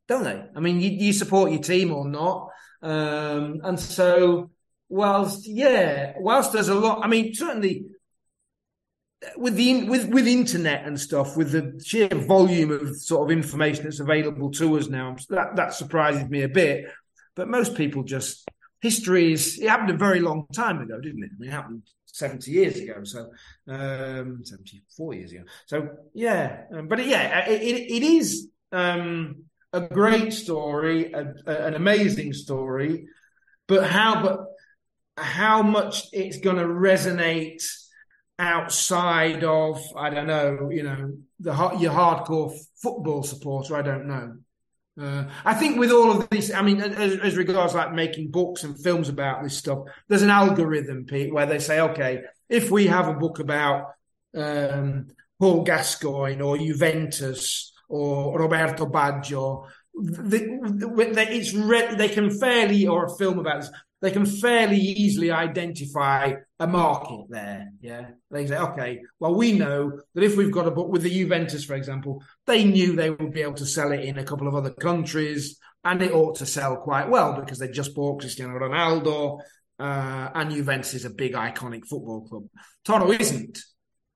don't they? I mean, you, you support your team or not, um, and so whilst yeah, whilst there's a lot, I mean, certainly with the with with internet and stuff, with the sheer volume of sort of information that's available to us now, that that surprises me a bit. But most people just history is it happened a very long time ago, didn't it? I mean, it happened seventy years ago, so um, seventy four years ago. So yeah, um, but yeah, it, it, it is um, a great story, a, a, an amazing story. But how but how much it's going to resonate outside of I don't know, you know, the your hardcore football supporter. I don't know. Uh, I think with all of this, I mean, as, as, regards like making books and films about this stuff, there's an algorithm, Pete, where they say, okay, if we have a book about um, Paul Gascoigne or Juventus or Roberto Baggio, it's re- they can fairly, or a film about this, they can fairly easily identify a market there. Yeah. They say, okay, well, we know that if we've got a book with the Juventus, for example, they knew they would be able to sell it in a couple of other countries and it ought to sell quite well because they just bought Cristiano Ronaldo uh, and Juventus is a big iconic football club. Toro isn't.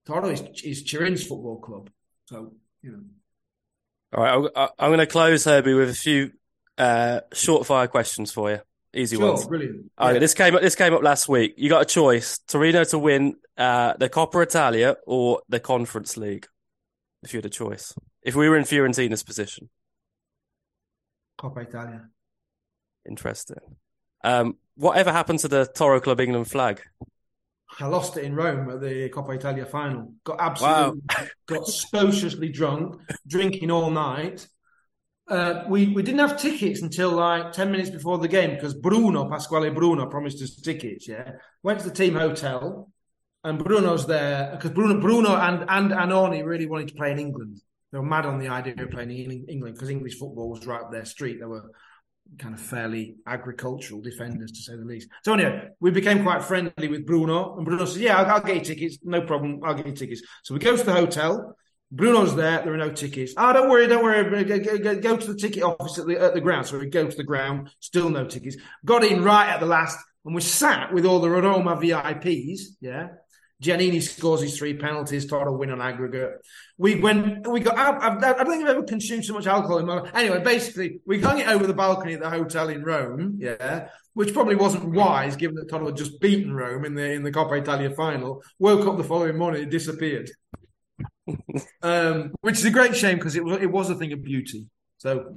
Toro is, is Turin's football club. So, you know. All right. I'm going to close, Herbie, with a few uh, short fire questions for you. Easy sure, ones. Brilliant. Okay, yeah. this came up. This came up last week. You got a choice: Torino to win uh, the Coppa Italia or the Conference League. If you had a choice, if we were in Fiorentina's position, Coppa Italia. Interesting. Um, whatever happened to the Toro Club England flag? I lost it in Rome at the Coppa Italia final. Got absolutely wow. got sociously drunk, drinking all night, uh, we we didn't have tickets until like ten minutes before the game because Bruno Pasquale Bruno promised us tickets. Yeah, went to the team hotel, and Bruno's there because Bruno Bruno and and Annoni really wanted to play in England. They were mad on the idea of playing in England because English football was right up their street. They were kind of fairly agricultural defenders to say the least. So anyway, we became quite friendly with Bruno, and Bruno says, "Yeah, I'll, I'll get you tickets, no problem. I'll get you tickets." So we go to the hotel. Bruno's there. There are no tickets. Ah, oh, don't worry, don't worry. Go, go, go, to the ticket office at the, at the ground. So we go to the ground. Still no tickets. Got in right at the last, and we sat with all the Roma VIPs. Yeah. Giannini scores his three penalties. Toro win on aggregate. We went. We got. I, I, don't think I've ever consumed so much alcohol in my life. Anyway, basically, we hung it over the balcony at the hotel in Rome. Yeah, which probably wasn't wise, given that Toro had just beaten Rome in the in the Coppa Italia final. Woke up the following morning, it disappeared um, which is a great shame because it was it was a thing of beauty. So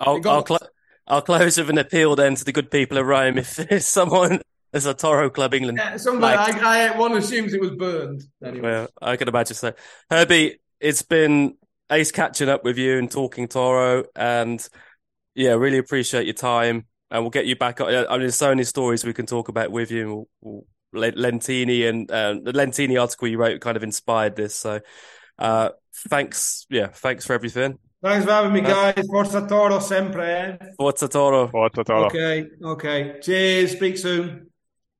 I'll I'll, cl- I'll, close with an appeal then to the good people of Rome. If there's someone as a Toro Club England, yeah, somebody, I, I, one assumes it was burned. Anyway. Well, I can imagine so. Herbie, it's been ace catching up with you and talking Toro, and yeah, really appreciate your time. And we'll get you back. I mean, there's so many stories we can talk about with you. We'll, we'll, Lentini and uh, the Lentini article you wrote kind of inspired this. So, uh, thanks. Yeah, thanks for everything. Thanks for having me, uh, guys. Forza Toro sempre. Eh? Forza Toro. Forza Toro. Okay, okay. Cheers. Speak soon.